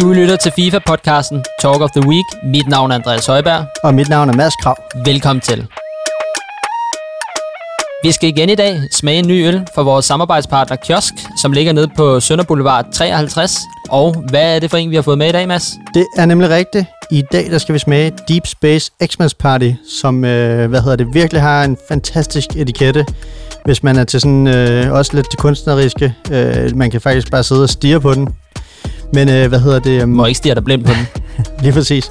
Du lytter til FIFA-podcasten Talk of the Week. Mit navn er Andreas Højberg. Og mit navn er Mads Krav. Velkommen til. Vi skal igen i dag smage en ny øl fra vores samarbejdspartner Kiosk, som ligger nede på Sønder Boulevard 53. Og hvad er det for en, vi har fået med i dag, Mads? Det er nemlig rigtigt. I dag der skal vi smage Deep Space Xmas Party, som øh, hvad hedder det, virkelig har en fantastisk etikette. Hvis man er til sådan øh, også lidt det kunstneriske, øh, man kan faktisk bare sidde og stige på den. Men øh, hvad hedder det? Um, Må ikke stige dig blind på den. lige præcis.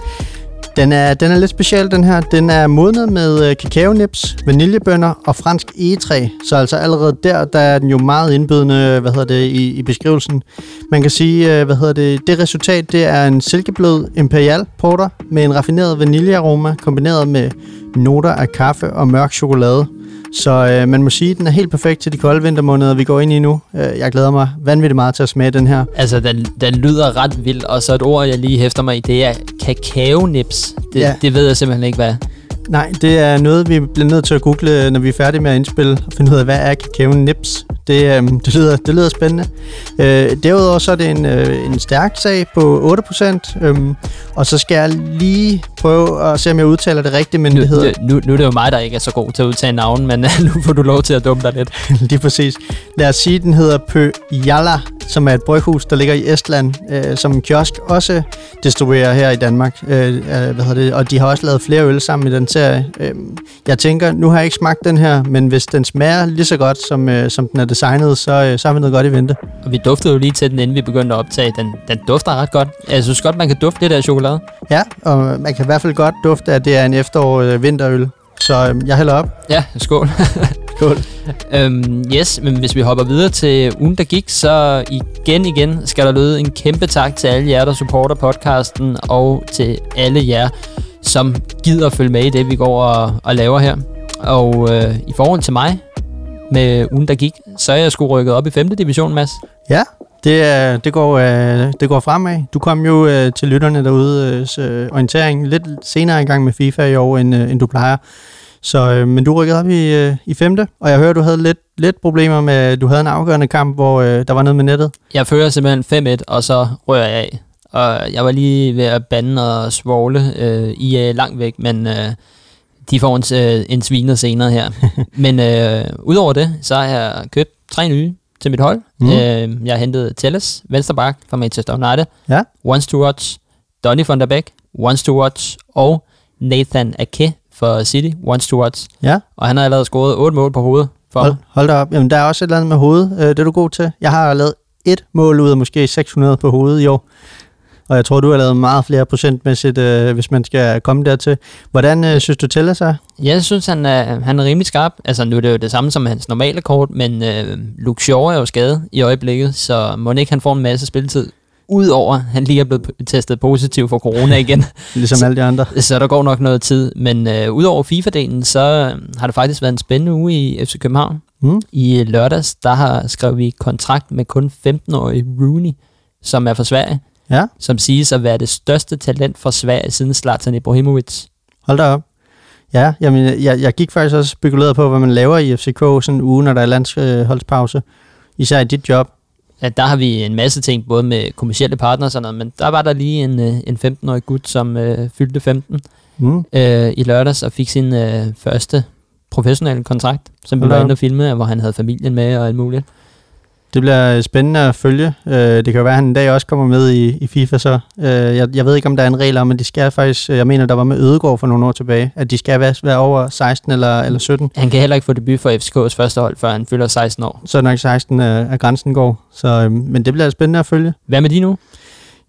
Den er, den er lidt speciel, den her. Den er modnet med øh, kakaonips, vaniljebønner og fransk egetræ. Så altså allerede der, der er den jo meget indbydende, hvad hedder det, i, i beskrivelsen. Man kan sige, øh, hvad hedder det, det resultat, det er en silkeblød imperial porter med en raffineret vaniljearoma, kombineret med noter af kaffe og mørk chokolade. Så øh, man må sige, at den er helt perfekt til de kolde vintermåneder, vi går ind i nu. Øh, jeg glæder mig vanvittigt meget til at smage den her. Altså, den, den lyder ret vild, og så et ord, jeg lige hæfter mig i, det er kakaonips. Det, Ja. det ved jeg simpelthen ikke, hvad. Nej, det er noget, vi bliver nødt til at google, når vi er færdige med at indspille, og finde ud af, hvad er kakao nips. Det, øhm, det, lyder, det lyder spændende. Øh, derudover så er det en, øh, en stærk sag på 8%, øhm, og så skal jeg lige prøve at se, om jeg udtaler det rigtigt, men Nu, det hedder nu, nu er det jo mig, der ikke er så god til at udtale navn, men nu får du lov til at dumme dig lidt. lige præcis. Lad os sige, den hedder Pøjala, som er et bryghus, der ligger i Estland, øh, som kiosk også distribuerer her i Danmark. Øh, øh, hvad hedder det? Og de har også lavet flere øl sammen i den serie. Øh, jeg tænker, nu har jeg ikke smagt den her, men hvis den smager lige så godt, som, øh, som den er designet, så, øh, så har vi noget godt i vente. Og vi duftede jo lige til den, inden vi begyndte at optage. Den, den dufter ret godt. Jeg synes godt, man kan dufte lidt af chokolade. Ja, og man kan hvert fald godt dufte, at det er en efterår-vinterøl. Så øh, jeg hælder op. Ja, skål. Skål. øhm, yes, men hvis vi hopper videre til ugen, der gik, så igen igen skal der lyde en kæmpe tak til alle jer, der supporter podcasten, og til alle jer, som gider at følge med i det, vi går og, og laver her. Og øh, i forhold til mig, med ugen, der gik, så er jeg sgu rykket op i 5. division, Mads. Ja, det, er, det, går, øh, det går fremad. Du kom jo øh, til lytterne derude øh, orientering lidt senere i gang med FIFA i år, end, øh, end du plejer. Så, øh, men du rykkede op i, øh, i femte, og jeg hører, du havde lidt, lidt problemer med, du havde en afgørende kamp, hvor øh, der var noget med nettet. Jeg fører simpelthen 5-1, og så rører jeg af. Og jeg var lige ved at bande og svogle øh, i øh, langt væk, men øh, de får en, øh, en sviner senere her. men øh, udover det, så har jeg købt tre nye til mit hold. Mm. Øh, jeg har hentet Telles, venstreback fra Manchester United, Ja. Once to Watch, Donny van der Beek, Once to Watch, og Nathan Ake for City, Once to Watch. Ja, Og han har allerede scoret 8 mål på hovedet for hold, hold da op. Jamen, der er også et eller andet med hovedet, øh, det er du god til. Jeg har lavet et mål ud af måske 600 på hovedet i år. Og jeg tror, du har lavet meget flere procentmæssigt, øh, hvis man skal komme dertil. Hvordan øh, synes du til sig? Jeg synes, han er, han er rimelig skarp. Altså, nu er det jo det samme som hans normale kort, men øh, Luke Shaw er jo skadet i øjeblikket, så må ikke han får en masse spilletid. Udover, han lige er blevet testet positiv for corona igen, Ligesom alle de andre. så der går nok noget tid. Men øh, udover FIFA-delen, så øh, har det faktisk været en spændende uge i FC København. Mm. I lørdags, der har skrevet vi kontrakt med kun 15-årig Rooney, som er fra Sverige, Ja, som siges at være det største talent fra Sverige siden Zlatan Ibrahimovic. hold da op. Ja, jamen, jeg, jeg gik faktisk også og spekulerede på, hvad man laver i FCK sådan en uge, når der er landsholdspause. Især i dit job. Ja, der har vi en masse ting, både med kommersielle partnere og sådan noget, men der var der lige en, øh, en 15-årig gut, som øh, fyldte 15 Mm. øh, i lørdags og fik sin øh, første professionelle kontrakt, som vi var inde og filme, hvor han havde familien med og alt muligt. Det bliver spændende at følge. Øh, det kan jo være, at han en dag også kommer med i, i FIFA så. Øh, jeg, jeg ved ikke, om der er en regel om, men de skal faktisk, øh, jeg mener, der var med Ødegård for nogle år tilbage, at de skal være, være over 16 eller, eller 17. Han kan heller ikke få debut for FCK's første hold, før han fylder 16 år. Så er nok 16 af, af grænsen går. Så, øh, men det bliver spændende at følge. Hvad med de nu?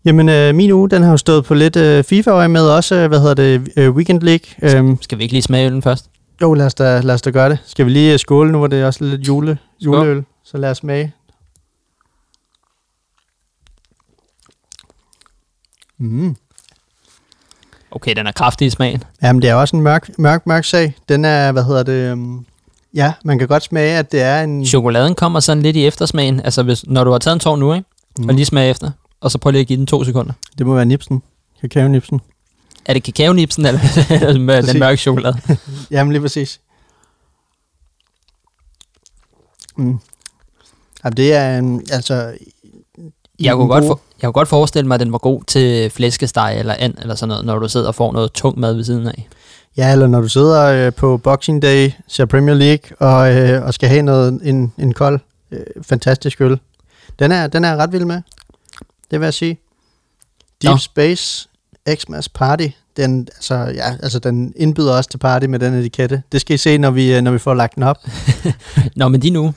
Jamen, øh, min uge, den har jo stået på lidt øh, FIFA-øje med også, øh, hvad hedder det, øh, Weekend League. Øhm, Skal vi ikke lige smage øllen først? jo, lad os, da, lad os da gøre det. Skal vi lige øh, skåle nu, hvor det er også lidt jule, juleøl? Så lad os smage. Mm. Okay, den er kraftig i smagen. Jamen, det er også en mørk, mørk, mørk sag. Den er, hvad hedder det, um, ja, man kan godt smage, at det er en... Chokoladen kommer sådan lidt i eftersmagen. Altså, hvis, når du har taget en tår nu, ikke? Mm. og lige smage efter, og så prøv lige at give den to sekunder. Det må være nipsen. Kakao-nipsen. Er det kakaonipsen, eller eller med Præcis. den mørke chokolade? Jamen, lige præcis. Mm. Jamen, det er altså... Jeg kunne, godt god- for, Jeg kunne godt forestille mig, at den var god til flæskesteg eller and eller sådan noget, når du sidder og får noget tung mad ved siden af. Ja, eller når du sidder øh, på Boxing Day, ser Premier League og, øh, og skal have noget, en, en kold, øh, fantastisk øl. Den er, den er ret vild med, det vil jeg sige. Deep Nå. Space Xmas Party, den, altså, ja, altså, den indbyder os til party med den etikette. Det skal I se, når vi, øh, når vi får lagt den op. Nå, men de nu.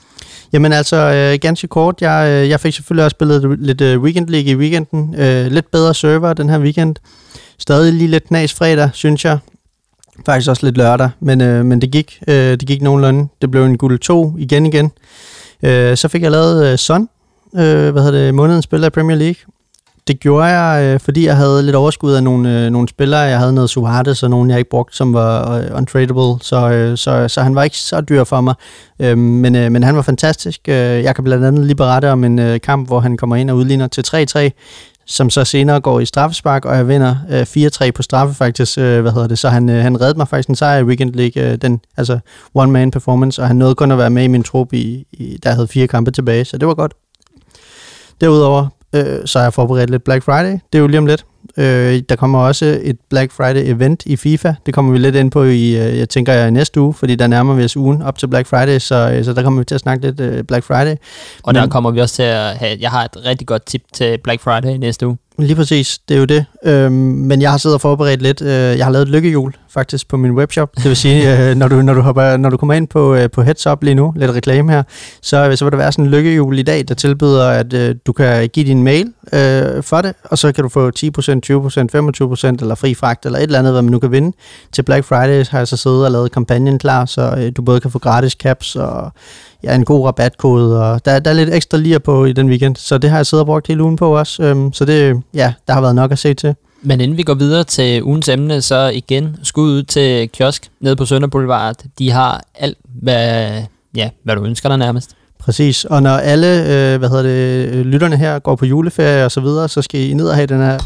Jamen altså, øh, ganske kort, jeg, øh, jeg fik selvfølgelig også spillet lidt øh, Weekend League i weekenden. Øh, lidt bedre server den her weekend. Stadig lige lidt nas fredag, synes jeg. Faktisk også lidt lørdag, men, øh, men det gik øh, det gik nogenlunde. Det blev en guld 2 igen igen. Øh, så fik jeg lavet øh, Son, øh, hvad hedder det, månedens spiller i Premier League. Det gjorde jeg, øh, fordi jeg havde lidt overskud af nogle, øh, nogle spillere. Jeg havde noget Suarez og nogle, jeg ikke brugte, som var øh, untradable, så, så, så han var ikke så dyr for mig. Øhm, men, men han var fantastisk. Jeg kan blandt andet lige berette om en kamp, hvor han kommer ind og udligner til 3-3, som så senere går i straffespark, og jeg vinder øh, 4-3 på straffe faktisk, øh, hvad hedder det, så han, øh, han reddede mig faktisk en sejr i Weekend League, øh, den, altså one-man performance, og han nåede kun at være med i min trup, i, i, der havde fire kampe tilbage, så det var godt. Derudover, øh, så har jeg forberedt lidt Black Friday, det er jo lige om lidt. Øh, der kommer også et Black Friday event i FIFA. Det kommer vi lidt ind på i, øh, jeg tænker jeg, i næste uge, fordi der nærmer vi os ugen op til Black Friday, så, øh, så der kommer vi til at snakke lidt øh, Black Friday. Og der Men- kommer vi også til at have... Jeg har et rigtig godt tip til Black Friday næste uge. Lige præcis, det er jo det. Øhm, men jeg har siddet og forberedt lidt. Øh, jeg har lavet et lykkehjul faktisk på min webshop. Det vil sige, øh, når, du, når, du hopper, når du kommer ind på, øh, på Heads Up lige nu, lidt reklame her, så, så vil der være sådan en lykkehjul i dag, der tilbyder, at øh, du kan give din mail øh, for det, og så kan du få 10%, 20%, 25% eller fri fragt, eller et eller andet, hvad man nu kan vinde. Til Black Friday har jeg så siddet og lavet kampagnen klar, så øh, du både kan få gratis caps og ja, en god rabatkode, og der, der er lidt ekstra lir på i den weekend, så det har jeg siddet og brugt hele ugen på også. Øhm, så det, ja, der har været nok at se til. Men inden vi går videre til ugens emne, så igen skud ud til kiosk nede på Sønder Boulevard. De har alt, hvad, ja, hvad du ønsker dig nærmest. Præcis, og når alle, øh, hvad hedder det, øh, lytterne her går på juleferie og så videre, så skal I ned og have den her...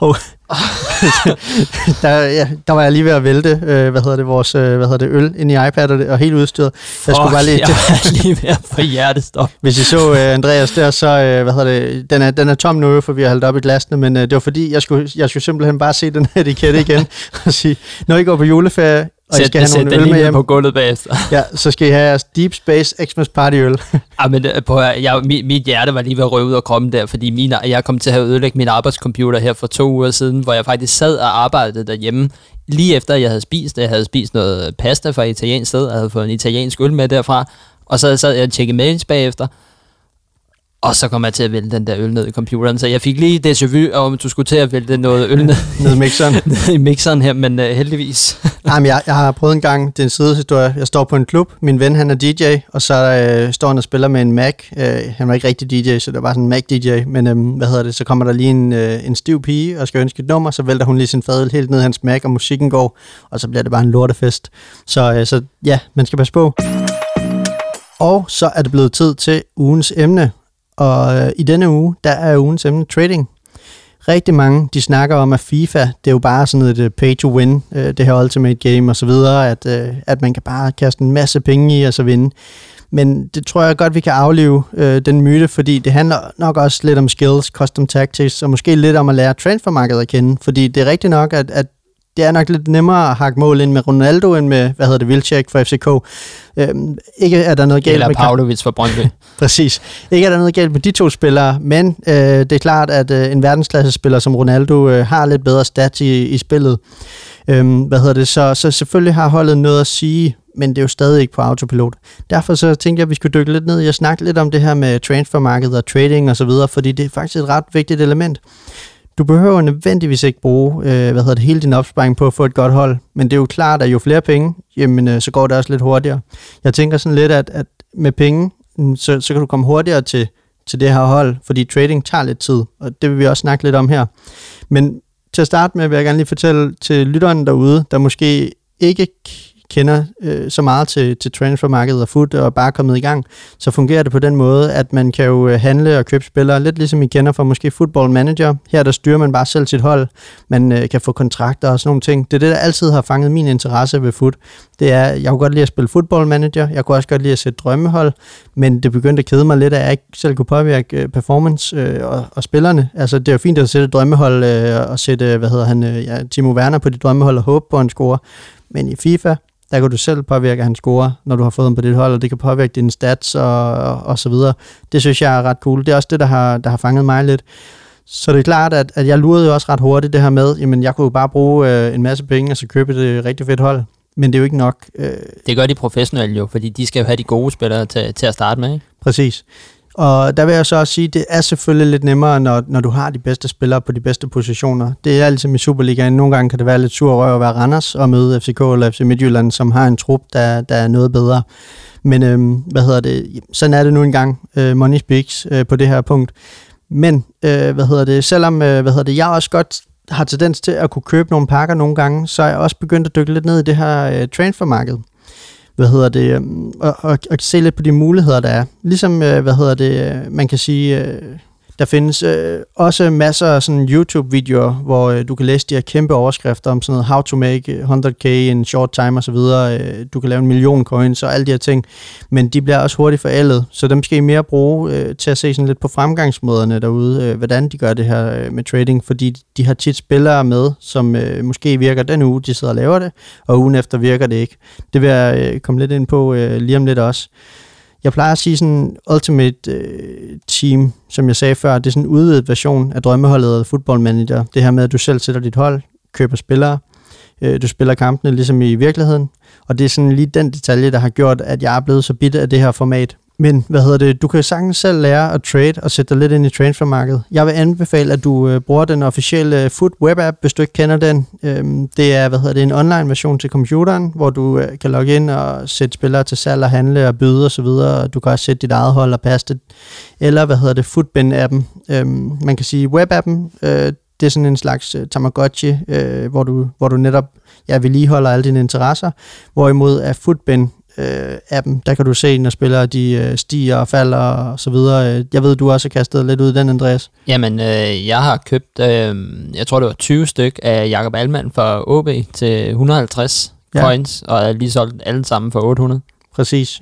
Oh. der, ja, der var jeg lige ved at vælte, øh, hvad hedder det, vores øh, hvad hedder det, øl ind i iPad og, og helt udstyret. Jeg skulle bare lige, jeg var lige ved at få hjertestop. hvis I så øh, Andreas der, så øh, hvad hedder det, den er, den er tom nu, for vi har hældt op i glasene, men øh, det var fordi, jeg skulle, jeg skulle simpelthen bare se den her etikette igen og sige, når I går på juleferie, og I Sæt, skal have sæt nogle den øl med hjem, på gulvet bagefter. ja, så skal I have jeres Deep Space Xmas Party øl. Ah, men øh, høre, jeg, mit, mit hjerte var lige ved at røve ud af kroppen der, fordi min, jeg kom til at have ødelægget min arbejdscomputer her for to uger siden, hvor jeg faktisk sad og arbejdede derhjemme, lige efter jeg havde spist. Jeg havde spist noget pasta fra et italiensk sted, jeg havde fået en italiensk øl med derfra, og så sad jeg og tjekkede mails bagefter, og så kom jeg til at vælge den der øl ned i computeren, så jeg fik lige déjà vu om, du skulle til at vælge noget øl ned, ned i mixeren. ned i mixeren her, men uh, heldigvis. Jamen, jeg, jeg har prøvet en gang, det er en sidehistorie. Jeg står på en klub, min ven han er DJ, og så øh, står han og spiller med en Mac. Øh, han var ikke rigtig DJ, så det var sådan en Mac-DJ, men øh, hvad hedder det, så kommer der lige en, øh, en stiv pige og skal ønske et nummer, så vælter hun lige sin fadel helt ned i hans Mac, og musikken går, og så bliver det bare en lortefest. Så, øh, så ja, man skal passe på. Og så er det blevet tid til ugens emne, og øh, i denne uge, der er ugens emne trading. Rigtig mange, de snakker om, at FIFA, det er jo bare sådan et øh, pay to win, øh, det her Ultimate Game og så videre, at, øh, at man kan bare kaste en masse penge i og så vinde. Men det tror jeg godt, vi kan aflive øh, den myte, fordi det handler nok også lidt om skills, custom tactics, og måske lidt om at lære transfermarkedet at kende. Fordi det er rigtigt nok, at, at det er nok lidt nemmere at hakke mål ind med Ronaldo, end med, hvad hedder det, Vilcek for FCK. Øhm, ikke er der noget galt Eller med... Pavlovic fra Brøndby. Præcis. Ikke er der noget galt med de to spillere, men øh, det er klart, at øh, en verdensklasse-spiller som Ronaldo øh, har lidt bedre stats i, i spillet. Øhm, hvad hedder det? Så, så selvfølgelig har holdet noget at sige, men det er jo stadig ikke på autopilot. Derfor så tænkte jeg, at vi skulle dykke lidt ned i og snakke lidt om det her med transfermarkedet og trading og så videre, fordi det er faktisk et ret vigtigt element. Du behøver nødvendigvis ikke bruge øh, hvad hedder det, hele din opsparing på at få et godt hold, men det er jo klart, at jo flere penge, jamen, øh, så går det også lidt hurtigere. Jeg tænker sådan lidt, at, at med penge, mm, så, så kan du komme hurtigere til, til det her hold, fordi trading tager lidt tid, og det vil vi også snakke lidt om her. Men til at starte med vil jeg gerne lige fortælle til lytteren derude, der måske ikke kender øh, så meget til, til transfermarkedet og foot og bare er kommet i gang, så fungerer det på den måde, at man kan jo øh, handle og købe spillere, lidt ligesom I kender fra måske football manager. Her der styrer man bare selv sit hold. Man øh, kan få kontrakter og sådan nogle ting. Det er det, der altid har fanget min interesse ved foot. Det er, jeg kunne godt lide at spille football manager, jeg kunne også godt lide at sætte drømmehold, men det begyndte at kede mig lidt, at jeg ikke selv kunne påvirke øh, performance øh, og, og spillerne. Altså, det er jo fint at sætte drømmehold øh, og sætte, hvad hedder han, øh, ja, Timo Werner på dit drømmehold og håbe på, en score. Men i FIFA, der kan du selv påvirke, at han scorer, når du har fået ham på dit hold, og det kan påvirke dine stats og, og, og så videre. Det synes jeg er ret cool. Det er også det, der har, der har fanget mig lidt. Så det er klart, at, at jeg lurede jo også ret hurtigt det her med, jamen jeg kunne jo bare bruge øh, en masse penge, og så købe et rigtig fedt hold. Men det er jo ikke nok. Øh. Det gør de professionelle jo, fordi de skal jo have de gode spillere til, til at starte med, ikke? Præcis. Og der vil jeg så også sige, at det er selvfølgelig lidt nemmere, når, når du har de bedste spillere på de bedste positioner. Det er altid i Superligaen. Nogle gange kan det være lidt sur røv at være Randers og møde FCK eller FC Midtjylland, som har en trup, der, der er noget bedre. Men øhm, hvad hedder det? Sådan er det nu engang. Øh, money speaks øh, på det her punkt. Men øh, hvad hedder det? Selvom øh, hvad hedder det, jeg også godt har tendens til at kunne købe nogle pakker nogle gange, så er jeg også begyndt at dykke lidt ned i det her øh, transfermarked hvad hedder det, øhm, og, og, og se lidt på de muligheder, der er. Ligesom, øh, hvad hedder det, øh, man kan sige, øh, der findes øh, også masser af sådan YouTube-videoer, hvor øh, du kan læse de her kæmpe overskrifter om sådan noget, how to make 100k in short time osv. Øh, du kan lave en million coins og alle de her ting, men de bliver også hurtigt forældet, så dem skal I mere bruge øh, til at se sådan lidt på fremgangsmåderne derude, øh, hvordan de gør det her øh, med trading, fordi de har tit spillere med, som øh, måske virker den uge, de sidder og laver det, og ugen efter virker det ikke. Det vil jeg øh, komme lidt ind på øh, lige om lidt også. Jeg plejer at sige sådan Ultimate øh, Team, som jeg sagde før, det er sådan en udvidet version af drømmeholdet af Football Manager. Det her med, at du selv sætter dit hold, køber spillere, øh, du spiller kampene ligesom i virkeligheden, og det er sådan lige den detalje, der har gjort, at jeg er blevet så bitte af det her format. Men hvad hedder det? Du kan sagtens selv lære at trade og sætte dig lidt ind i transfermarkedet. Jeg vil anbefale, at du øh, bruger den officielle Foot Web App, hvis du ikke kender den. Øhm, det er hvad hedder det, en online version til computeren, hvor du øh, kan logge ind og sætte spillere til salg og handle og byde osv. Og du kan også sætte dit eget hold og passe det. Eller hvad hedder det? Footbin-appen. Øhm, man kan sige web-appen. Øh, det er sådan en slags øh, Tamagotchi, øh, hvor, du, hvor du netop ja, vedligeholder alle dine interesser. Hvorimod er Footbin øh, appen, der kan du se, når spillere de øh, stiger og falder og så videre. Jeg ved, du også har kastet lidt ud i den, Andreas. Jamen, øh, jeg har købt, øh, jeg tror det var 20 styk af Jakob Alman fra OB til 150 ja. coins, og jeg lige solgt alle sammen for 800. Præcis.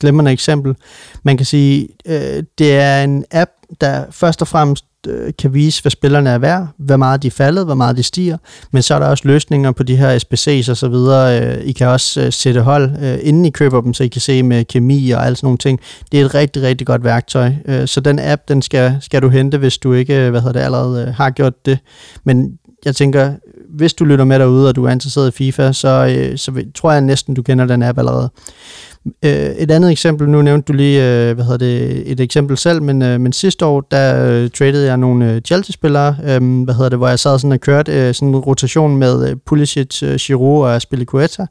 Glemmerende eksempel. Man kan sige, øh, det er en app, der først og fremmest øh, kan vise, hvad spillerne er værd, hvor meget de er faldet, hvor meget de stiger, men så er der også løsninger på de her SBC's og så videre. Øh, I kan også øh, sætte hold, øh, inden I køber dem, så I kan se med kemi og alle sådan nogle ting. Det er et rigtig, rigtig godt værktøj. Øh, så den app, den skal, skal du hente, hvis du ikke øh, hvad hedder det, allerede øh, har gjort det. Men jeg tænker, hvis du lytter med derude, og du er interesseret i FIFA, så, øh, så tror jeg næsten, du kender den app allerede. Øh, et andet eksempel, nu nævnte du lige, øh, hvad hedder det, et eksempel selv, men, øh, men sidste år, der øh, tradede jeg nogle øh, Chelsea-spillere, øh, hvad hedder det, hvor jeg sad sådan og kørte øh, sådan en rotation med øh, Pulisic, øh, Giroud og Aspilicueta.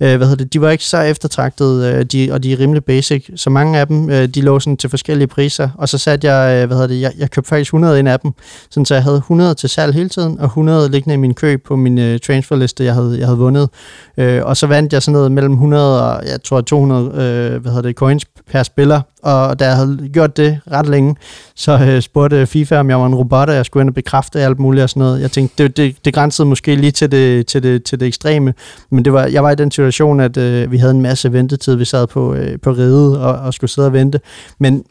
Øh, hvad hedder det, de var ikke så eftertragtet, øh, de, og de er rimelig basic, så mange af dem, øh, de lå sådan til forskellige priser, og så satte jeg, øh, hvad hedder det, jeg, jeg købte faktisk 100 ind af dem, sådan så jeg havde 100 til salg hele tiden, og 100 liggende i min køb på min øh, transferliste, jeg havde, jeg havde vundet. Øh, og så vandt jeg sådan noget mellem 100 og, jeg tror 200 øh, hvad hedder det, coins per spiller, og da jeg havde gjort det ret længe, så øh, spurgte FIFA, om jeg var en robot, og jeg skulle ind og bekræfte alt muligt og sådan noget. Jeg tænkte, det, det, det grænsede måske lige til det, til det, til det ekstreme, men det var, jeg var i den situation, at øh, vi havde en masse ventetid. Vi sad på, øh, på ride og, og skulle sidde og vente. Men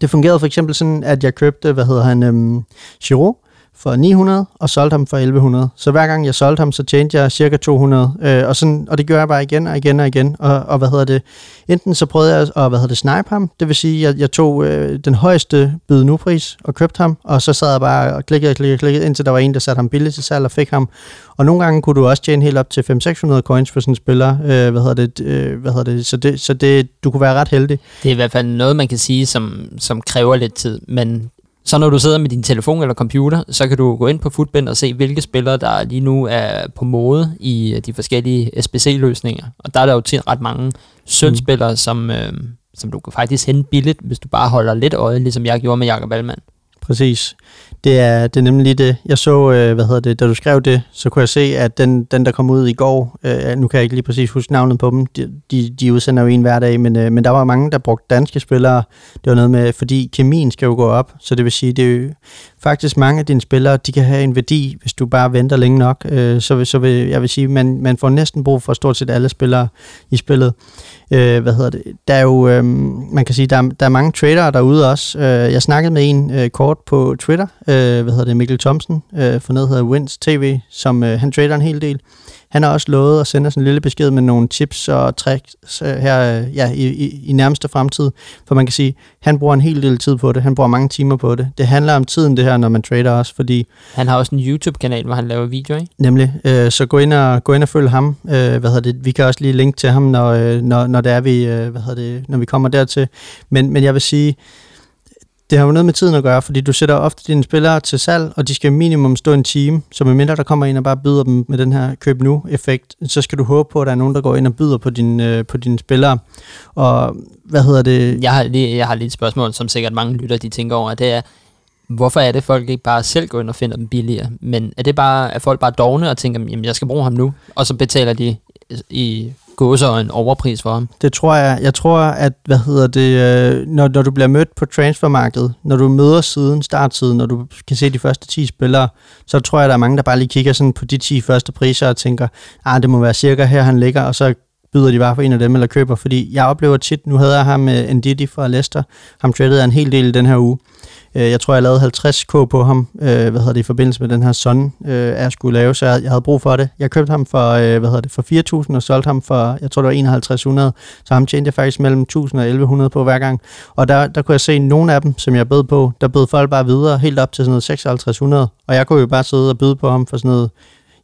det fungerede for eksempel sådan, at jeg købte, hvad hedder han, øhm, Giro, for 900 og solgte ham for 1100. Så hver gang jeg solgte ham, så tjente jeg cirka 200. Øh, og, sådan, og det gør jeg bare igen og igen og igen. Og, og hvad hedder det? Enten så prøvede jeg at hvad hedder det, snipe ham. Det vil sige, at jeg, jeg tog øh, den højeste byd nu pris og købte ham. Og så sad jeg bare og klikkede og klikkede, klikkede, indtil der var en, der satte ham billigt til salg og fik ham. Og nogle gange kunne du også tjene helt op til 500-600 coins for sådan en spiller. Øh, hvad hedder det? Øh, hvad hedder det? Så, det, så det, du kunne være ret heldig. Det er i hvert fald noget, man kan sige, som, som kræver lidt tid. Men så når du sidder med din telefon eller computer, så kan du gå ind på Footbend og se, hvilke spillere, der lige nu er på mode i øh, de forskellige SBC-løsninger. Og der er der jo til ret mange sølvspillere, mm. som, øh, som du kan faktisk hente billigt, hvis du bare holder lidt øje, ligesom jeg gjorde med Jakob Allmann. Præcis. Det er, det er nemlig lige det. Jeg så, øh, hvad hedder det, da du skrev det, så kunne jeg se, at den, den der kom ud i går, øh, nu kan jeg ikke lige præcis huske navnet på dem, de, de, de udsender jo en hver dag, men, øh, men der var mange, der brugte danske spillere. Det var noget med, fordi kemien skal jo gå op, så det vil sige, det er jo faktisk mange af dine spillere, de kan have en værdi, hvis du bare venter længe nok. Øh, så, vil, så vil jeg vil sige, man, man får næsten brug for stort set alle spillere i spillet. Øh, hvad hedder det? Der er jo, øh, man kan sige, der er, der er mange tradere derude også. Øh, jeg snakkede med en øh, kort på Twitter, øh, hvad hedder det, Mikkel Thomsen, øh, for noget hedder Wins TV, som øh, han trader en hel del. Han har også lovet at sende os en lille besked med nogle tips og tricks øh, her øh, ja, i, i, i nærmeste fremtid. For man kan sige, han bruger en hel del tid på det. Han bruger mange timer på det. Det handler om tiden, det her, når man trader også, fordi... Han har også en YouTube-kanal, hvor han laver videoer, ikke? Nemlig. Øh, så gå ind og, gå ind og følg ham. Øh, hvad hedder det? Vi kan også lige linke til ham, når, øh, når, når, det er, vi, hvad hedder det, når vi kommer dertil. Men, men jeg vil sige, det har jo noget med tiden at gøre, fordi du sætter ofte dine spillere til salg, og de skal minimum stå en time, så medmindre der kommer ind og bare byder dem med den her køb nu-effekt, så skal du håbe på, at der er nogen, der går ind og byder på, din, øh, på dine spillere. Og hvad hedder det? Jeg har, lige, jeg har lige et spørgsmål, som sikkert mange lytter, de tænker over, det er, hvorfor er det, folk ikke bare selv går ind og finder dem billigere? Men er det bare, at folk bare dogne og tænker, jamen jeg skal bruge ham nu, og så betaler de i gåser en overpris for ham. Det tror jeg. Jeg tror, at hvad hedder det, øh, når, når du bliver mødt på transfermarkedet, når du møder siden, startsiden, når du kan se de første 10 spillere, så tror jeg, at der er mange, der bare lige kigger sådan på de 10 første priser og tænker, ah, det må være cirka her, han ligger, og så byder de bare for en af dem eller køber, fordi jeg oplever tit, nu havde jeg ham med Ndidi fra Leicester, ham tradede jeg en hel del den her uge, Øh, jeg tror, jeg lavede 50k på ham, øh, hvad hedder det, i forbindelse med den her Son, øh, jeg skulle lave, så jeg, havde brug for det. Jeg købte ham for, hvad hedder det, for 4.000 og solgte ham for, jeg tror det var 5100, så ham tjente jeg faktisk mellem 1.000 og 1.100 på hver gang. Og der, der kunne jeg se nogle af dem, som jeg bød på, der bød folk bare videre, helt op til sådan noget 5600, og jeg kunne jo bare sidde og byde på ham for sådan noget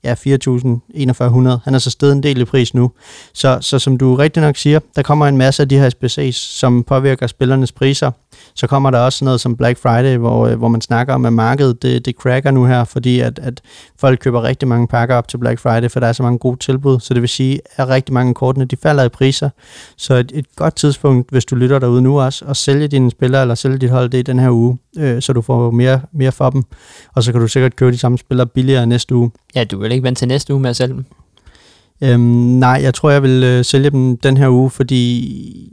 ja, 4.000, Han er så stedet en del i pris nu. Så, så som du rigtig nok siger, der kommer en masse af de her SBC's, som påvirker spillernes priser. Så kommer der også noget som Black Friday, hvor, øh, hvor man snakker om, at markedet det, det cracker nu her, fordi at, at folk køber rigtig mange pakker op til Black Friday, for der er så mange gode tilbud. Så det vil sige, at rigtig mange kortene de falder i priser. Så et, et godt tidspunkt, hvis du lytter derude nu også, at sælge dine spillere eller sælge dit hold det i den her uge, øh, så du får mere, mere for dem. Og så kan du sikkert købe de samme spillere billigere næste uge. Ja, du vil ikke vente til næste uge med at sælge dem? Øhm, nej, jeg tror, jeg vil øh, sælge dem den her uge, fordi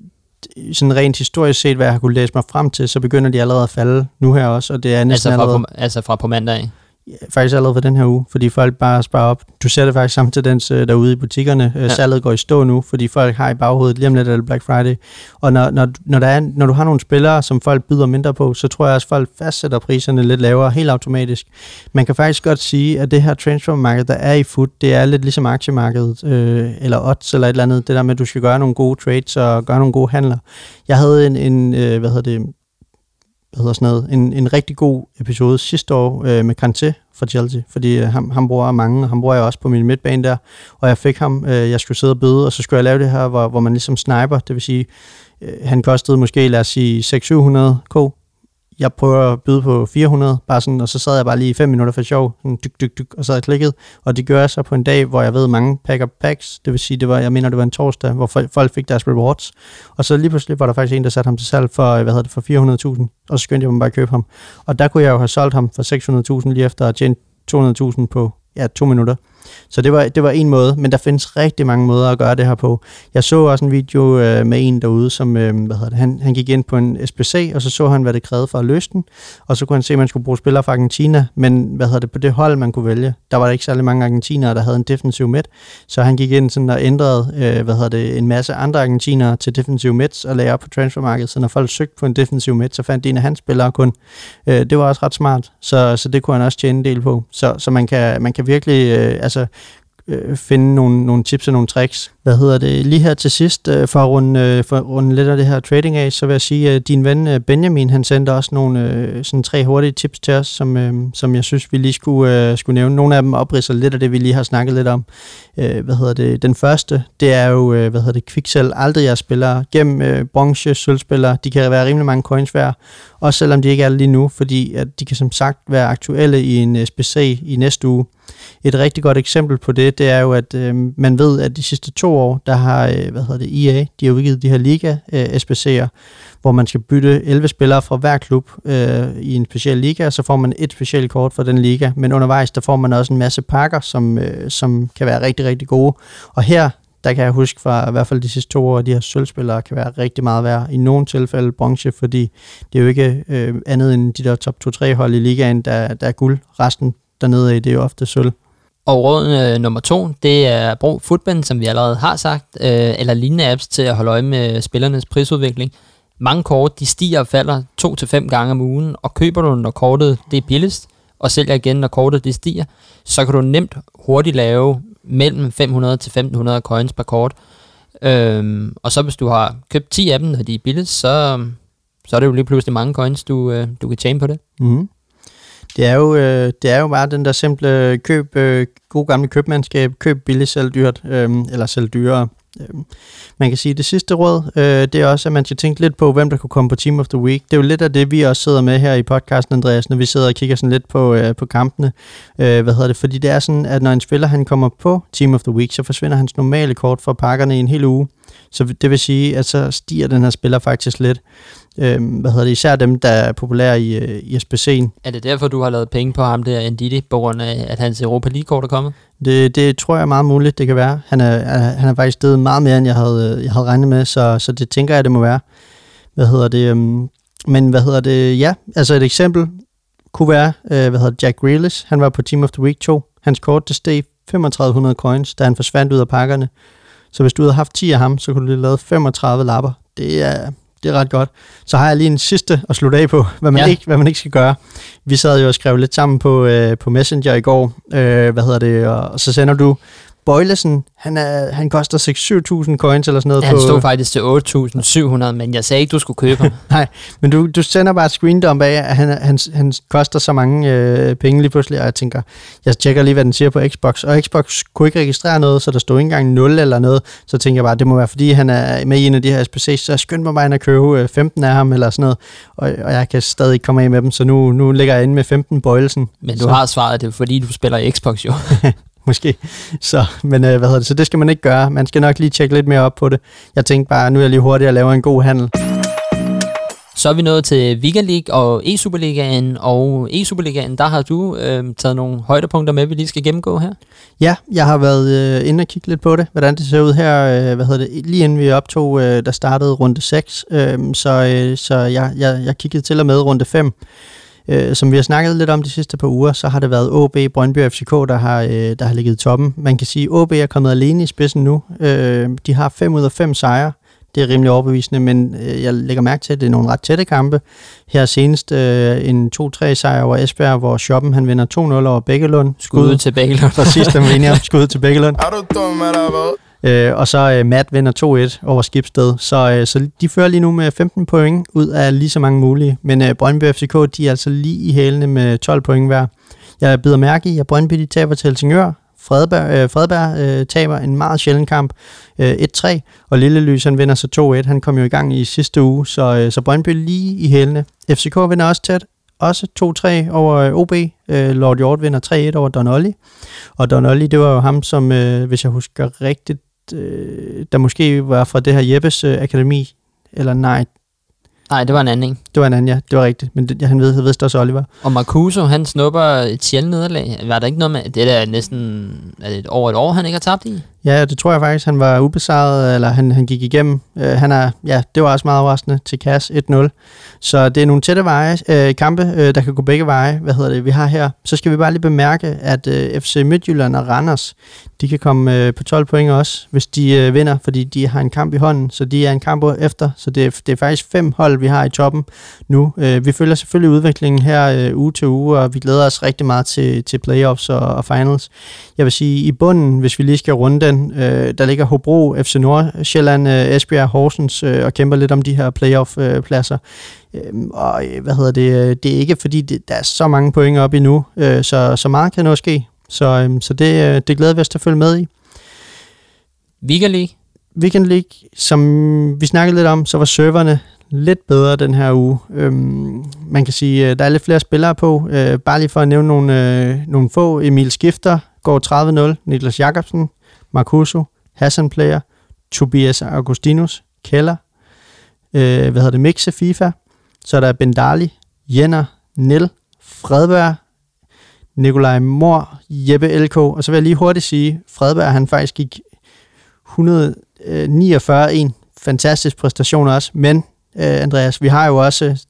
sådan rent historisk set, hvad jeg har kunne læse mig frem til, så begynder de allerede at falde nu her også, og det er næsten altså fra, allerede... På, altså fra på mandag? Faktisk allerede for den her uge, fordi folk bare sparer op. Du ser det faktisk samme tendens øh, derude i butikkerne. Øh, ja. Salget går i stå nu, fordi folk har i baghovedet lige om lidt, eller Black Friday. Og når, når, når, der er, når du har nogle spillere, som folk byder mindre på, så tror jeg også, at folk fastsætter priserne lidt lavere, helt automatisk. Man kan faktisk godt sige, at det her transfermarked, der er i foot, det er lidt ligesom aktiemarkedet, øh, eller odds, eller et eller andet. Det der med, at du skal gøre nogle gode trades og gøre nogle gode handler. Jeg havde en, en øh, hvad hedder det, hvad hedder sådan noget, en, en rigtig god episode sidste år øh, med Kanté fra Chelsea, fordi øh, ham, ham bruger mange, og ham bruger jeg også på min midtbane der, og jeg fik ham, øh, jeg skulle sidde og bøde, og så skulle jeg lave det her, hvor, hvor man ligesom sniper, det vil sige, øh, han kostede måske, lad os sige, 600-700 k, jeg prøver at byde på 400, bare sådan, og så sad jeg bare lige 5 minutter for sjov, sådan dyk, dyk, dyk, og så havde jeg klikket, og det gør jeg så på en dag, hvor jeg ved mange packer packs, det vil sige, det var, jeg mener, det var en torsdag, hvor folk fik deres rewards, og så lige pludselig var der faktisk en, der satte ham til salg for, hvad hedder det, for 400.000, og så skyndte jeg mig bare at købe ham, og der kunne jeg jo have solgt ham for 600.000 lige efter at tjene 200.000 på ja, to minutter. Så det var, det var en måde, men der findes rigtig mange måder at gøre det her på. Jeg så også en video øh, med en derude, som øh, hvad hedder det, han, han gik ind på en SPC, og så så han, hvad det krævede for at løse den, og så kunne han se, at man skulle bruge spillere fra Argentina, men hvad hedder det, på det hold, man kunne vælge, der var der ikke særlig mange argentinere, der havde en defensiv midt, så han gik ind sådan og ændrede øh, hvad hedder det, en masse andre argentinere til defensiv midt og lagde op på transfermarkedet, så når folk søgte på en defensiv midt, så fandt de en af hans spillere kun. Øh, det var også ret smart, så, så det kunne han også tjene en del på. Så, så man, kan, man kan virkelig, øh, altså øh, finde nogle, nogle tips og nogle tricks. Hvad hedder det? Lige her til sidst, øh, for, at runde, øh, for at runde lidt af det her trading af, så vil jeg sige, at din ven øh, Benjamin, han sendte også nogle øh, sådan tre hurtige tips til os, som, øh, som jeg synes, vi lige skulle, øh, skulle nævne. Nogle af dem opridser lidt af det, vi lige har snakket lidt om. Øh, hvad hedder det? Den første, det er jo, øh, hvad hedder det, kviksel. Aldrig jeg spiller gennem øh, bronze, sølvspillere. De kan være rimelig mange coins værd, også selvom de ikke er lige nu, fordi at de kan som sagt være aktuelle i en øh, SBC i næste uge et rigtig godt eksempel på det, det er jo, at øh, man ved, at de sidste to år, der har, øh, hvad hedder det, EA, de har udgivet de her liga øh, SBC'er, hvor man skal bytte 11 spillere fra hver klub øh, i en speciel liga, og så får man et specielt kort for den liga, men undervejs, der får man også en masse pakker, som, øh, som kan være rigtig, rigtig gode. Og her, der kan jeg huske fra i hvert fald de sidste to år, at de her sølvspillere kan være rigtig meget værd. I nogle tilfælde bronze, fordi det er jo ikke øh, andet end de der top 2-3 hold i ligaen, der, der er guld. Resten dernede i, det er jo ofte sølv. Og råd øh, nummer to, det er brug Footband, som vi allerede har sagt, øh, eller lignende apps til at holde øje med spillernes prisudvikling. Mange kort, de stiger og falder 2-5 gange om ugen, og køber du, når kortet det er billigst, og sælger igen, når kortet det stiger, så kan du nemt hurtigt lave mellem 500 til 1500 coins per kort. Øhm, og så hvis du har købt 10 af dem, når de er billigst, så, så er det jo lige pludselig mange coins, du, øh, du kan tjene på det. Mm. Det er, jo, øh, det er jo bare den der simple køb, øh, god gamle købmandskab, køb billigt, selv dyrt, øh, eller selv dyrere. Øh, man kan sige, at det sidste råd, øh, det er også, at man skal tænke lidt på, hvem der kunne komme på Team of the Week. Det er jo lidt af det, vi også sidder med her i podcasten, Andreas, når vi sidder og kigger sådan lidt på, øh, på kampene. Øh, hvad hedder det? Fordi det er sådan, at når en spiller han kommer på Team of the Week, så forsvinder hans normale kort fra pakkerne i en hel uge. Så det vil sige, at så stiger den her spiller faktisk lidt. Øh, hvad hedder det? Især dem, der er populære i, øh, i SBC'en. Er det derfor, du har lavet penge på ham der, Ndidi, på grund af, at hans Europa League-kort er kommet? Det, det tror jeg er meget muligt, det kan være. Han er, han er faktisk stedet meget mere, end jeg havde, jeg havde regnet med, så, så det tænker jeg, det må være. Hvad hedder det? Um, men hvad hedder det? Ja, altså et eksempel kunne være, øh, hvad hedder det, Jack Grealish. Han var på Team of the Week 2. Hans kort, det steg 3500 coins, da han forsvandt ud af pakkerne. Så hvis du havde haft 10 af ham, så kunne du have lavet 35 lapper. Det er, det er ret godt. Så har jeg lige en sidste at slutte af på, hvad man, ja. ikke, hvad man ikke skal gøre. Vi sad jo og skrev lidt sammen på, øh, på Messenger i går, øh, hvad hedder det, og, så sender du Bøjlesen, han, er, han koster 6-7.000 coins eller sådan noget. Ja, han på, stod faktisk til 8.700, men jeg sagde ikke, du skulle købe ham. Nej, men du, du sender bare et screen dump af, at han, han, han koster så mange øh, penge lige pludselig, og jeg tænker, jeg tjekker lige, hvad den siger på Xbox, og Xbox kunne ikke registrere noget, så der stod ikke engang 0 eller noget, så tænker jeg bare, det må være, fordi han er med i en af de her SPC's, så jeg skyndte mig bare ind at købe 15 øh, af ham eller sådan noget, og, og jeg kan stadig komme af med dem, så nu, nu ligger jeg inde med 15 Bøjlesen. Men du så. har svaret, det fordi, du spiller Xbox jo. måske. Så, men øh, hvad hedder det? Så det skal man ikke gøre. Man skal nok lige tjekke lidt mere op på det. Jeg tænkte bare, nu er jeg lige hurtigt at lave en god handel. Så er vi nået til Weekend League og E-Superligaen, og E-Superligaen, der har du øh, taget nogle højdepunkter med, vi lige skal gennemgå her. Ja, jeg har været øh, inde og kigge lidt på det, hvordan det ser ud her, øh, hvad hedder det, lige inden vi optog, øh, der startede runde 6, øh, så, øh, så jeg, jeg, jeg kiggede til og med runde 5, Øh, som vi har snakket lidt om de sidste par uger, så har det været AB, Brøndby og FCK, der har, øh, der har ligget i toppen. Man kan sige, at AB er kommet alene i spidsen nu. Øh, de har 5 ud af 5 sejre. Det er rimelig overbevisende, men øh, jeg lægger mærke til, at det er nogle ret tætte kampe. Her senest øh, en 2-3 sejr over Esbjerg, hvor Shoppen han vinder 2-0 over Bækkelund. Skud, Skud til Bækkelund. Præcis, den vinder. Skud til Bækkelund. Øh, og så øh, Matt vinder 2-1 over Skibsted. Så, øh, så de fører lige nu med 15 point ud af lige så mange mulige. Men øh, Brøndby FCK, de er altså lige i hælene med 12 point hver. Jeg bider mærke i, at Brøndby de taber til Helsingør. Fredberg, øh, Fredberg øh, taber en meget sjælden kamp, øh, 1-3, og Lille Lys han vinder så 2-1. Han kom jo i gang i sidste uge, så, øh, så Brøndby lige i hælene. FCK vinder også tæt, også 2-3 over øh, OB. Øh, Lord Hjort vinder 3-1 over Don Olli. Og Don Olli, det var jo ham, som, øh, hvis jeg husker rigtigt, øh, der måske var fra det her Jeppes øh, akademi, eller nej, Nej, det var en anden, ikke? Det var en anden, ja. Det var rigtigt. Men det, han ved, vidste også Oliver. Og Marcuso, han snupper et sjældent nederlag. Var der ikke noget med... Det er da næsten er det over et år, han ikke har tabt i? Ja, det tror jeg faktisk. Han var ubesejret, eller han, han gik igennem. Øh, han er, ja, det var også meget overraskende til Kass 1-0. Så det er nogle tætte veje, øh, kampe, øh, der kan gå begge veje. Hvad hedder det, vi har her? Så skal vi bare lige bemærke, at øh, FC Midtjylland og Randers, de kan komme øh, på 12 point også, hvis de øh, vinder, fordi de har en kamp i hånden, så de er en kamp efter. Så det er, det er faktisk fem hold, vi har i toppen nu. Øh, vi følger selvfølgelig udviklingen her øh, uge til uge, og vi glæder os rigtig meget til, til playoffs og, og finals. Jeg vil sige, i bunden, hvis vi lige skal runde den, øh, der ligger Hobro, FC Nordsjælland, øh, Esbjerg, Horsens øh, og kæmper lidt om de her playoff-pladser. Øh, og øh, hvad hedder det, det er ikke fordi, det, der er så mange point op endnu, øh, så, så meget kan nå ske. Så, øh, så det, øh, det glæder vi os til at følge med i. Weekend League? Weekend League, som vi snakkede lidt om, så var serverne lidt bedre den her uge. Øhm, man kan sige, øh, der er lidt flere spillere på. Øh, bare lige for at nævne nogle, øh, nogle få. Emil Skifter går 30-0. Niklas Jakobsen, Marcuso, Hassan Player, Tobias Augustinus, Keller, øh, hvad hedder det, Mixe FIFA. Så er der Bendali, Jenner, Nel, Fredberg, Nikolaj Mor, Jeppe LK. Og så vil jeg lige hurtigt sige, Fredberg han faktisk gik 149 øh, en fantastisk præstation også. Men øh, Andreas, vi har jo også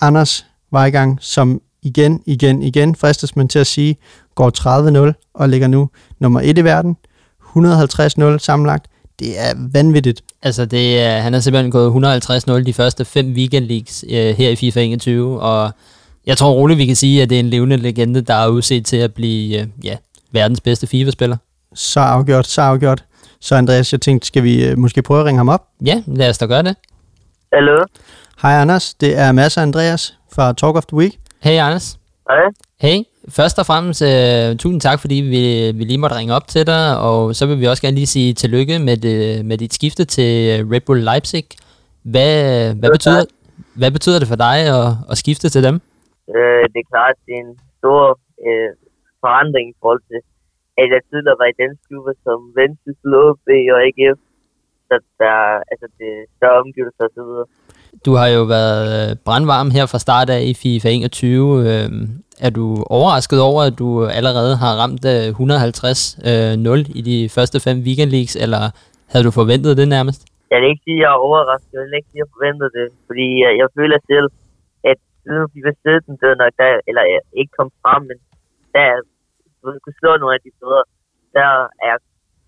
Anders Vejgang, som igen, igen, igen, fristes man til at sige, går 30-0 og ligger nu nummer 1 i verden. 150-0 sammenlagt. Det er vanvittigt. Altså, det er, han har simpelthen gået 150-0 de første fem weekend leagues øh, her i FIFA 21, og jeg tror roligt, vi kan sige, at det er en levende legende, der er udset til at blive øh, ja, verdens bedste FIFA-spiller. Så afgjort, så afgjort. Så Andreas, jeg tænkte, skal vi øh, måske prøve at ringe ham op? Ja, lad os da gøre det. Hallo? Hej Anders, det er Mads og Andreas fra Talk of the Week. Hey Anders. Hej. Hey, først og fremmest uh, tusind tak, fordi vi, vi lige måtte ringe op til dig, og så vil vi også gerne lige sige tillykke med, det, med dit skifte til Red Bull Leipzig. Hvad, hvad, betyder, hvad betyder det for dig at, at skifte til dem? Øh, det er klart, det er en stor øh, forandring i forhold til, at jeg tidligere var i den klubber som Venstre, B og AGF. Så der altså det er større omgivelser og så videre. Du har jo været øh, brandvarm her fra start af i FIFA 21. Øhm, er du overrasket over, at du allerede har ramt øh, 150-0 øh, i de første fem weekend leagues, eller havde du forventet det nærmest? Jeg vil ikke sige, at jeg er overrasket. Jeg vil ikke sige, at jeg forventede det. Fordi jeg, føler selv, at siden FIFA 17, det nok, der, eller jeg ikke kom frem, men der jeg kunne slå nogle af de bedre, der er jeg,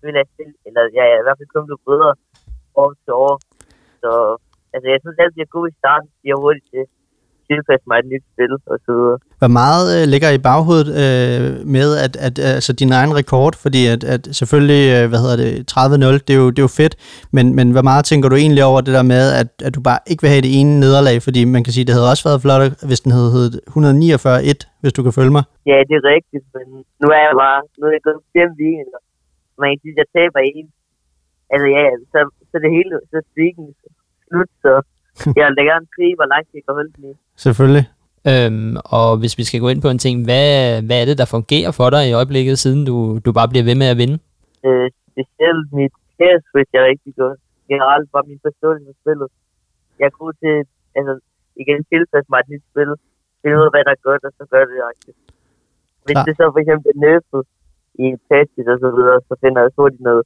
føler jeg selv, eller jeg er i hvert fald kun blevet bedre år til år. Så altså, jeg synes altid, jeg er god i starten, fordi jeg er hurtigt til tilpasse mig et nyt spil og så videre. Hvor meget øh, ligger i baghovedet øh, med at, at altså din egen rekord, fordi at, at selvfølgelig, øh, hvad hedder det, 30-0, det er, jo, det er jo fedt, men, men hvor meget tænker du egentlig over det der med, at, at du bare ikke vil have det ene nederlag, fordi man kan sige, det havde også været flot, hvis den havde heddet 149-1, hvis du kan følge mig. Ja, det er rigtigt, men nu er jeg bare, nu er jeg gået fem weekender, man kan sige, at jeg taber en. Altså ja, så, så det hele, så streaken slut, så jeg vil da gerne se, hvor langt jeg kan holde den i. Selvfølgelig. Øhm, og hvis vi skal gå ind på en ting, hvad, hvad er det, der fungerer for dig i øjeblikket, siden du, du bare bliver ved med at vinde? Øh, specielt mit care switch er rigtig godt. Generelt bare min forståelse for spillet. Jeg er god til, altså igen, tilpasse mig et nyt spil. Finde ud af, hvad der er godt, og så gør det rigtigt. Hvis Klar. det så for eksempel er nerfet i patches og så videre, så finder jeg hurtigt noget,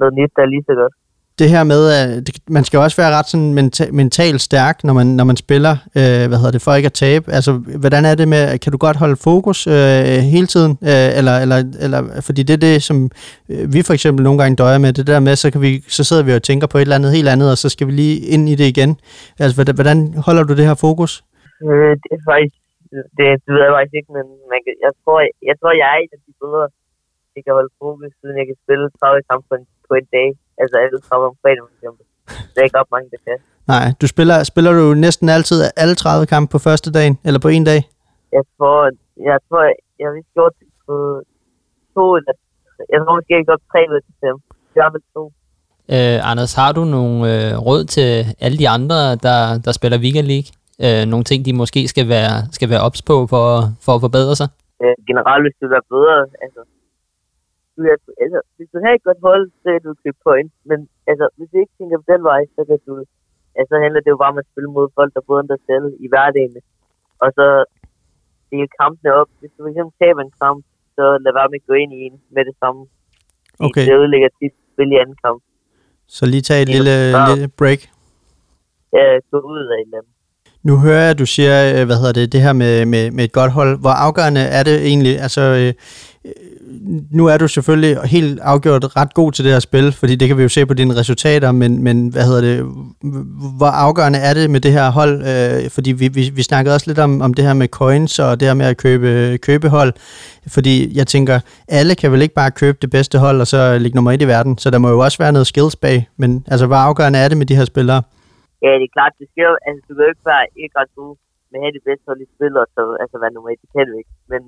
noget nyt, der er lige så godt det her med, at man skal også være ret sådan menta- mentalt stærk, når man, når man spiller, øh, hvad hedder det, for ikke at tabe. Altså, hvordan er det med, kan du godt holde fokus øh, hele tiden? Øh, eller, eller, eller, fordi det er det, som øh, vi for eksempel nogle gange døjer med, det der med, så, kan vi, så sidder vi og tænker på et eller andet helt andet, og så skal vi lige ind i det igen. Altså, hvordan, hvordan holder du det her fokus? Øh, det er faktisk, det, det ved jeg faktisk ikke, men man kan, jeg, tror, jeg, jeg tror, jeg er en af de bedre, jeg kan holde fokus, siden jeg kan spille 30 kampe på en, på en dag altså alle træner om fredag, for eksempel. Det er ikke op mange, der kan. Nej, du spiller, spiller du næsten altid alle 30 kampe på første dagen, eller på en dag? Jeg tror, jeg tror, jeg, har gjort det på to eller jeg tror måske, jeg har gjort tre ud af fem. Jeg har to. Øh, Anders, har du nogle øh, råd til alle de andre, der, der spiller Weekend League? Øh, nogle ting, de måske skal være, skal være ops på for, for at forbedre sig? Øh, generelt, hvis du vil være bedre, altså, du, altså, hvis du har et godt hold, så kan du købe point. Men altså, hvis du ikke tænker på den vej, så kan du... Altså, handler det jo bare om at spille mod folk, der både dig selv i hverdagen. Og så dele kampene op. Hvis du eksempel taber en kamp, så lad være med at gå ind i en med det samme. Okay. Det ødelægger tit spil i anden kamp. Så lige tage et lille, lille break. Ja, gå ud af eller andet. Nu hører jeg, at du siger, øh, hvad hedder det, det her med, med, med et godt hold. Hvor afgørende er det egentlig? Altså, øh, nu er du selvfølgelig helt afgjort ret god til det her spil, fordi det kan vi jo se på dine resultater, men, men hvad hedder det, hvor afgørende er det med det her hold? Øh, fordi vi, vi, vi snakkede også lidt om, om det her med coins og det her med at købe, købe hold, fordi jeg tænker, alle kan vel ikke bare købe det bedste hold og så ligge nummer et i verden, så der må jo også være noget skills bag, men altså, hvor afgørende er det med de her spillere? Ja, det er klart, det sker jo, altså du kan jo ikke være ikke ret god med at have det bedste hold i spillet, og så altså være nummer et, det kan du ikke, men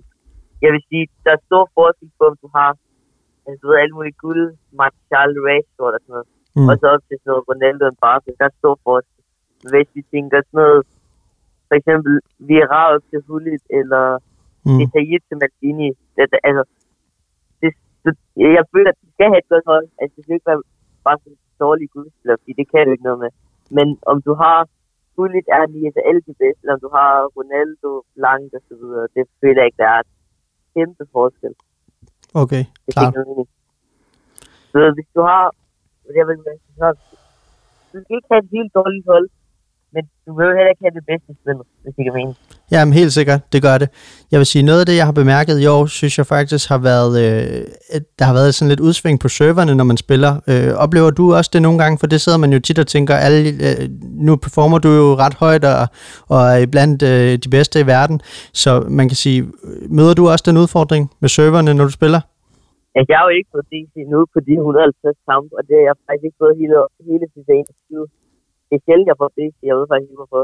jeg vil sige, der er stor forskel på, om du har altså, du ved, alle mulige guld, Martial, Rashford og sådan noget, mm. og så op til sådan noget Ronaldo og Barca. Der er stor forskel. hvis vi tænker sådan noget, for eksempel Virao til Hulit, eller Mm. detaljeret til Maldini. Det, det, altså, det, det, jeg føler, at de skal have et godt hold. Altså, det skal ikke være bare sådan en dårlig gudspiller, fordi det kan du ikke noget med. Men om du har Gullit er lige altså alle de bedste, eller om du har Ronaldo, Blanc og så videre, det føler jeg ikke, der er kæmpe forskel. Okay, noget Så hvis du har, jeg vil sige, du skal ikke have et helt dårligt hold, men du vil heller ikke have det bedste spil, hvis det kan mene. Jamen helt sikkert, det gør det. Jeg vil sige, noget af det, jeg har bemærket i år, synes jeg faktisk har været, øh, der har været sådan lidt udsving på serverne, når man spiller. Øh, oplever du også det nogle gange? For det sidder man jo tit og tænker, alle, øh, nu performer du jo ret højt og, og er blandt øh, de bedste i verden. Så man kan sige, møder du også den udfordring med serverne, når du spiller? Altså, jeg har jo ikke fået DC nu på de 150 kampe, og det har jeg faktisk ikke fået hele, hele 21. Det er sjældent, jeg får DC. Jeg ved faktisk ikke, hvorfor.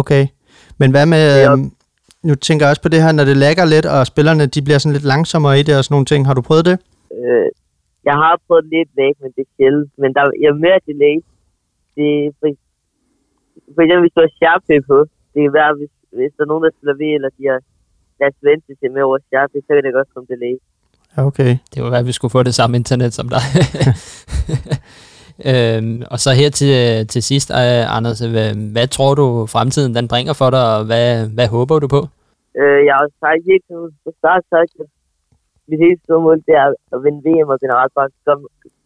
Okay. Men hvad med, Ja. øh, nu tænker jeg også på det her, når det lægger lidt, og spillerne de bliver sådan lidt langsommere i det og sådan nogle ting. Har du prøvet det? Øh, jeg har prøvet lidt væk, men det er sjældent. Men der jeg er mere delay. Det er for, for eksempel, hvis du har Sharpay på, det kan være, hvis, hvis der er nogen, der spiller ved, eller de har deres vente til med over Sharpay, så kan det godt komme delay. Ja, okay. Det var være, at vi skulle få det samme internet som dig. øhm, og så her til, øh, til sidst, øh, Anders, øh, hvad, hvad tror du fremtiden den bringer for dig, og hvad, hvad håber du på? Øh, jeg har sagt helt fra start sagt, at mit helt store mål, det er at vinde VM og generelt bare gør,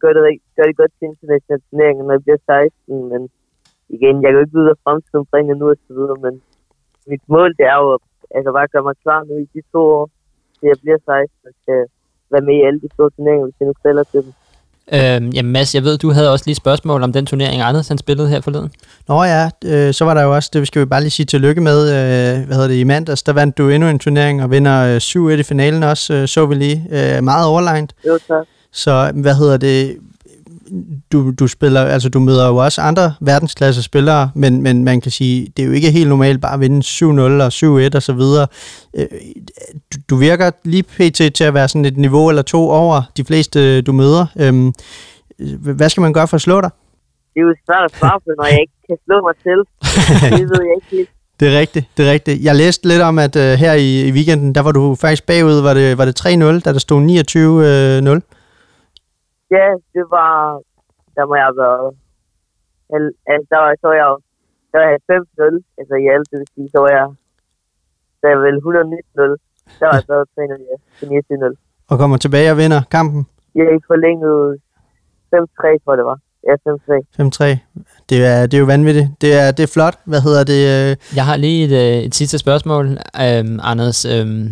gør, det, gør det godt til internationale turneringer, når jeg bliver 16, men igen, jeg kan jo ikke vide, hvad fremtiden bringer nu og så videre, men mit mål, det er jo at altså bare gøre mig klar nu i de to år, til jeg bliver 16, og kan være med i alle de store turneringer, hvis jeg nu spiller til dem. Øhm, jamen Mads, jeg ved, du havde også lige spørgsmål om den turnering, Anders han spillede her forleden. Nå ja, øh, så var der jo også, det skal vi bare lige sige tillykke med, øh, hvad hedder det, i mandags, der vandt du endnu en turnering og vinder øh, 7-1 i finalen også, øh, så vi lige, øh, meget overlegnet. Jo, tak. Så hvad hedder det, du, du spiller, altså du møder jo også andre verdensklasse spillere, men, men man kan sige, det er jo ikke helt normalt bare at vinde 7-0 og 7-1 og så videre. Øh, Du, du virker lige pt. til at være sådan et niveau eller to over de fleste, du møder. Øhm, hvad skal man gøre for at slå dig? Det er jo svært at svare på, når jeg ikke kan slå mig selv. det ved jeg ikke helt. Det er rigtigt, det er rigtigt. Jeg læste lidt om, at uh, her i, i weekenden, der var du faktisk bagud, var det, var det 3-0, da der stod 29-0. Ja, det var... Der må jeg have været... Altså, der var, så var jeg jo... Der var jeg 90-0, altså i alt, det vil sige, så var jeg... Der er vel 119-0. Der var jeg så 3 ja, til 29-0. og kommer tilbage og vinder kampen Jeg er ikke forlænget 5-3, tror jeg det var. Ja, 5-3. 5-3. Det er, det er jo vanvittigt. Det er, det er flot. Hvad hedder det? øh, Jeg har lige et, øh, et sidste spørgsmål, øhm, Anders. Øhm,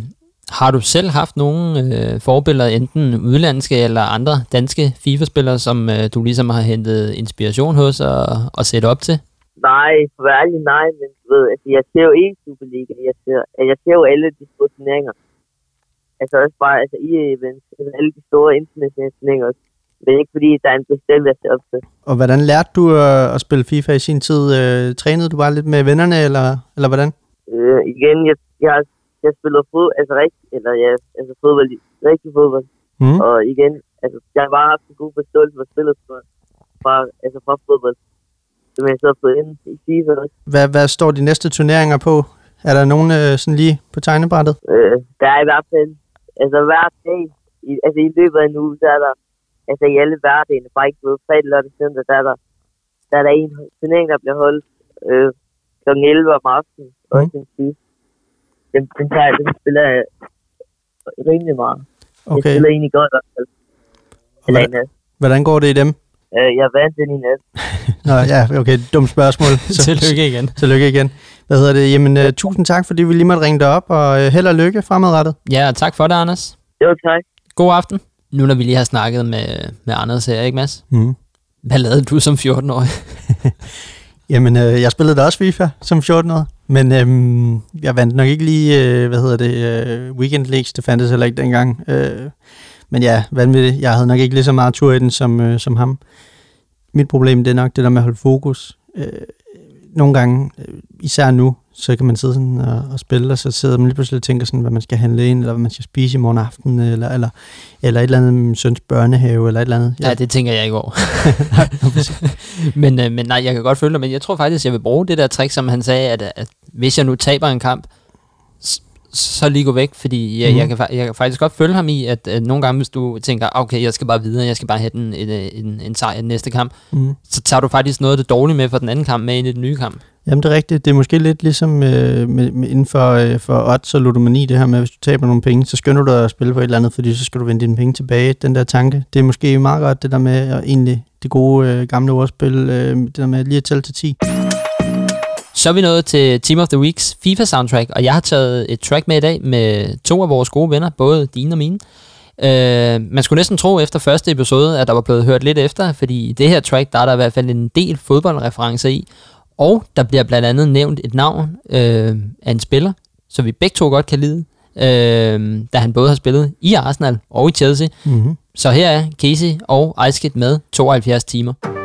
har du selv haft nogle øh, forbilleder, enten udlandske eller andre danske FIFA-spillere, som øh, du ligesom har hentet inspiration hos og, og set op til? Nej, for ærlig, nej, men du ved, altså, jeg ser jo ikke Superliga. Jeg ser, altså, jeg ser jo alle de store turneringer. Altså også bare, altså i events, altså, alle de store internationale turneringer. Men ikke fordi, der er en bestemt, jeg ser op til. Og hvordan lærte du øh, at spille FIFA i sin tid? Øh, trænede du bare lidt med vennerne, eller, eller hvordan? Øh, igen, jeg, jeg, har, jeg spiller fod, altså rigtig, eller ja, altså fodbold, rigtig fodbold. Mm. Og igen, altså, jeg har bare haft en god forståelse for spillet fra, fra, altså fra fodbold. Som jeg så har fået ind i også. Hvad, hvad står de næste turneringer på? Er der nogen øh, sådan lige på tegnebrættet? Øh, der er i hvert fald, altså hver dag, i, altså i løbet af en uge, så er der, altså i alle hverdagene, bare ikke ved fredag, lørdag, søndag, der er der, der er der en turnering, der bliver holdt øh, kl. 11 om aftenen, mm. også en tid. Den, den, tager, den spiller jeg rimelig meget. Jeg Okay. spiller egentlig godt i hvert fald. Eller en nat. Hvordan går det i dem? Øh, jeg vandt den i nat. Nå ja, okay, dumt spørgsmål. Tillykke igen. Tillykke igen. Hvad hedder det? Jamen, uh, tusind tak, fordi vi lige måtte ringe dig op, og uh, held og lykke fremadrettet. Ja, og tak for det, Anders. Jo, tak. God aften. Nu når vi lige har snakket med, med Anders her, ikke Mads? Mm. Hvad lavede du som 14-årig? Jamen, øh, jeg spillede da også FIFA som 14-årig, men øhm, jeg vandt nok ikke lige, øh, hvad hedder det, øh, Weekend Leagues, det fandtes heller ikke dengang. Øh, men ja, vanvittigt. Jeg havde nok ikke lige så meget tur i den som, øh, som ham. Mit problem, det er nok det der med at holde fokus. Øh, nogle gange, øh, især nu, så kan man sidde sådan og, og spille, og så sidder man lige pludselig og tænker sådan, hvad man skal handle ind, eller hvad man skal spise i morgen aften, eller, eller, eller et eller andet med min søns børnehave, eller et eller andet. Ja, det tænker jeg ikke over. men, øh, men nej, jeg kan godt følge dig, men jeg tror faktisk, jeg vil bruge det der trick, som han sagde, at, at hvis jeg nu taber en kamp, så lige gå væk, fordi jeg, Mhm. mm. jeg, kan, fa- jeg kan faktisk godt følge ham i, at, at nogle gange, hvis du tænker, okay, jeg skal bare videre, jeg skal bare have den, en, en, en sejr i den næste kamp, Mm. så tager du faktisk noget af det dårlige med fra den anden kamp med ind i den nye kamp. Jamen det er rigtigt. Det er måske lidt ligesom øh, med, med inden for, øh, for odds og ludomani, det her med, hvis du taber nogle penge, så skynder du dig at spille på et eller andet, fordi så skal du vende dine penge tilbage. Den der tanke, det er måske meget godt, det der med at egentlig det gode øh, gamle ordspil, øh, det der med lige at tælle til 10. Så er vi nået til Team of the Weeks FIFA soundtrack, og jeg har taget et track med i dag med to af vores gode venner, både dine og mine. Øh, man skulle næsten tro efter første episode, at der var blevet hørt lidt efter, fordi i det her track, der er der i hvert fald en del fodboldreferencer i, og der bliver blandt andet nævnt et navn øh, af en spiller, så vi begge to godt kan lide, øh, da han både har spillet i Arsenal og i Chelsea. Mm-hmm. Så her er Casey og Icekid med 72 timer.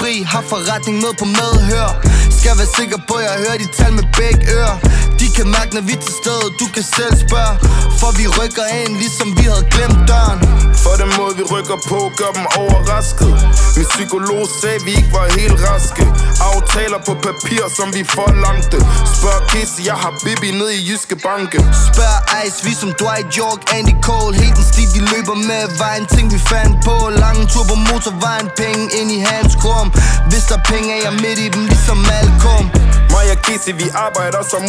Fri, har forretning med på medhør. Skal være sikker på, at jeg hører de tal med begge ører kan mærke, når vi til stede, du kan selv spørge. For vi rykker ind, ligesom vi havde glemt døren. For den måde vi rykker på, gør dem overrasket. Min psykolog sagde, vi ikke var helt raske. Aftaler på papir, som vi forlangte. Spørg Casey, jeg har Bibi ned i Jyske Banke. Spørg Ice, vi som Dwight York, Andy Cole. Helt den stil, vi løber med, var en ting vi fandt på. Lange tur på motorvejen, penge ind i hans krum. Hvis der er penge, er jeg midt i dem, ligesom Malcolm. Mig og Casey, vi arbejder som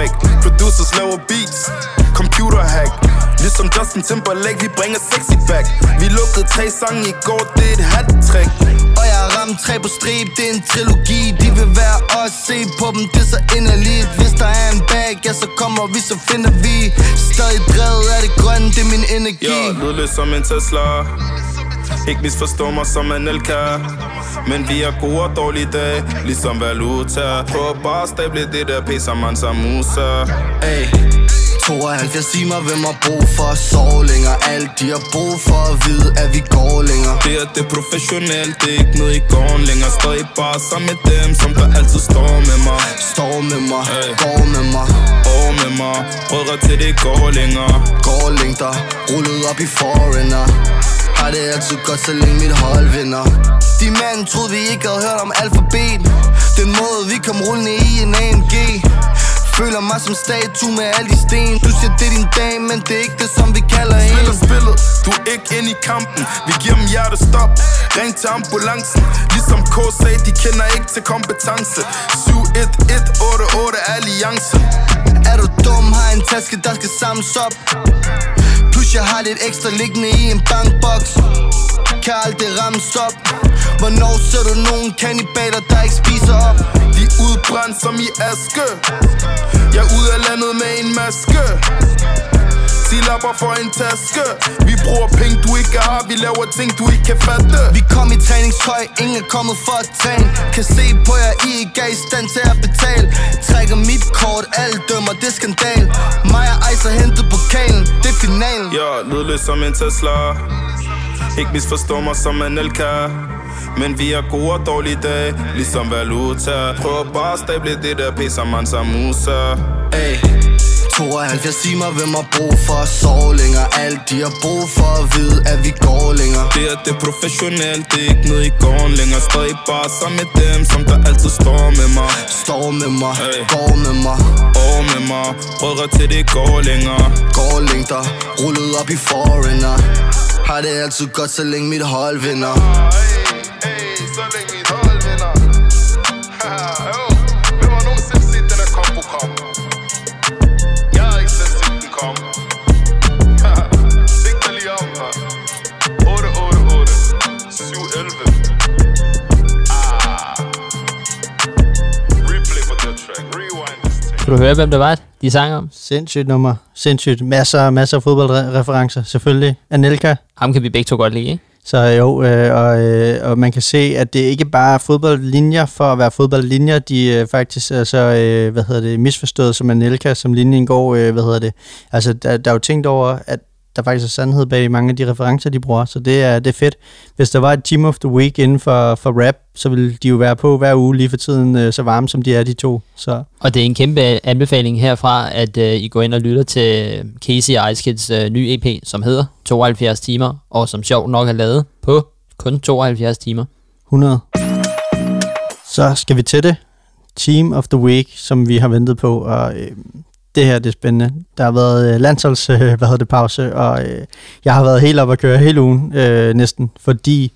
musikfabrik Producers laver beats, computer hack. Ligesom Justin Timberlake, vi bringer sexy back. Vi lukkede tre sange i går, det er et hat-trick. Og jeg har ramt tre på strip, det er en trilogi. De vil være os, se på dem, det er så inderligt. Hvis der er en bag, ja så kommer vi, så finder vi. Stadig drevet af det grønne, det er min energi. Jeg lød lidt som en Tesla Ikke misforstå mig som en Elka. Men vi har gode og dårlige dage Ligesom valuta. Prøv bare at stable det der pæs som man som musa. Ay. 72 timer, hvem har brug for at sove længere? Alt de har brug for at vide, at vi går længere. Det er det professionelt, det er ikke noget i gården længere. Stadig bare sammen med dem, som der altid står med mig? Står med mig, Ay. går med mig. Og med mig, brødre til det går længere. Går længder, rullet op i foreigner Har det altid godt, så længe mit hold vinder. De mænd troede vi ikke havde hørt om alfabet. Den måde vi kom rullende i en AMG Føler mig som statue med alle de sten. Du siger det er din dag, men det er ikke det som vi kalder Spiller en spillet, du er ikke inde i kampen. Vi giver dem hjertestop, ring til ambulancen. Ligesom K sagde, de kender ikke til kompetence. 7-1-1-8-8 alliancen. Er du dum, har en taske, der skal samles op hvis jeg har lidt ekstra liggende i en bankboks Kan aldrig rammes op. Hvornår ser du nogen kannibaler, der ikke spiser op? De er udbrændt som i aske. Jeg er ude af landet med en maske. 10 lapper for en taske. Vi bruger penge du ikke har Vi laver ting du ikke kan fatte. Vi kom i træningstøj, ingen er kommet for at tænke Kan se på jer, I ikke er i stand til at betale. Trækker mit kort, alle dømmer, det er skandal. Mig og Ice har hentet pokalen, det er finalen. Jeg lydløs som en Tesla. Ikke misforstå mig som en Elka. Men vi har gode og dårlige dage, ligesom valuta. Prøv bare at stable det der pisser man som musa. Ay. 72 timer, hvem har brug for at sove længere. Alt de har brug for at vide, at vi går længere. Det er det professionelt, det er ikke noget i gården længere. Stadig bare sammen med dem, som der altid står med mig? Står med mig, Ay. går med mig. Og med mig, brødre til det går længere. Går længder, rullet op i foreigner. Har det altid godt, så længe mit hold vinder. Så længe mit hold Kan du høre, hvem det var, de sang om? Sindssygt nummer. Sindssygt. Masser, masser af fodboldreferencer. Selvfølgelig. Anelka. Ham kan vi begge to godt lide, ikke? Så jo, øh, og, øh, og man kan se, at det ikke bare er fodboldlinjer for at være fodboldlinjer, de øh, faktisk er så, øh, hvad hedder det, misforstået som Anelka, som linjen går, øh, hvad hedder det. Altså, der, der er jo tænkt over, at der faktisk er sandhed bag mange af de referencer, de bruger, så det er, det er fedt. Hvis der var et Team of the Week inden for, for rap, så ville de jo være på hver uge lige for tiden, øh, så varme som de er, de to. Så. Og det er en kæmpe anbefaling herfra, at øh, I går ind og lytter til Casey Ice Kids øh, nye EP, som hedder 72 timer, og som sjovt nok er lavet på kun 72 timer. 100. Så skal vi til det. Team of the Week, som vi har ventet på, og øh, det her det er spændende. Der har været øh, landsholds, øh, hvad hedder det, pause, og øh, jeg har været helt op at køre hele ugen øh, næsten, fordi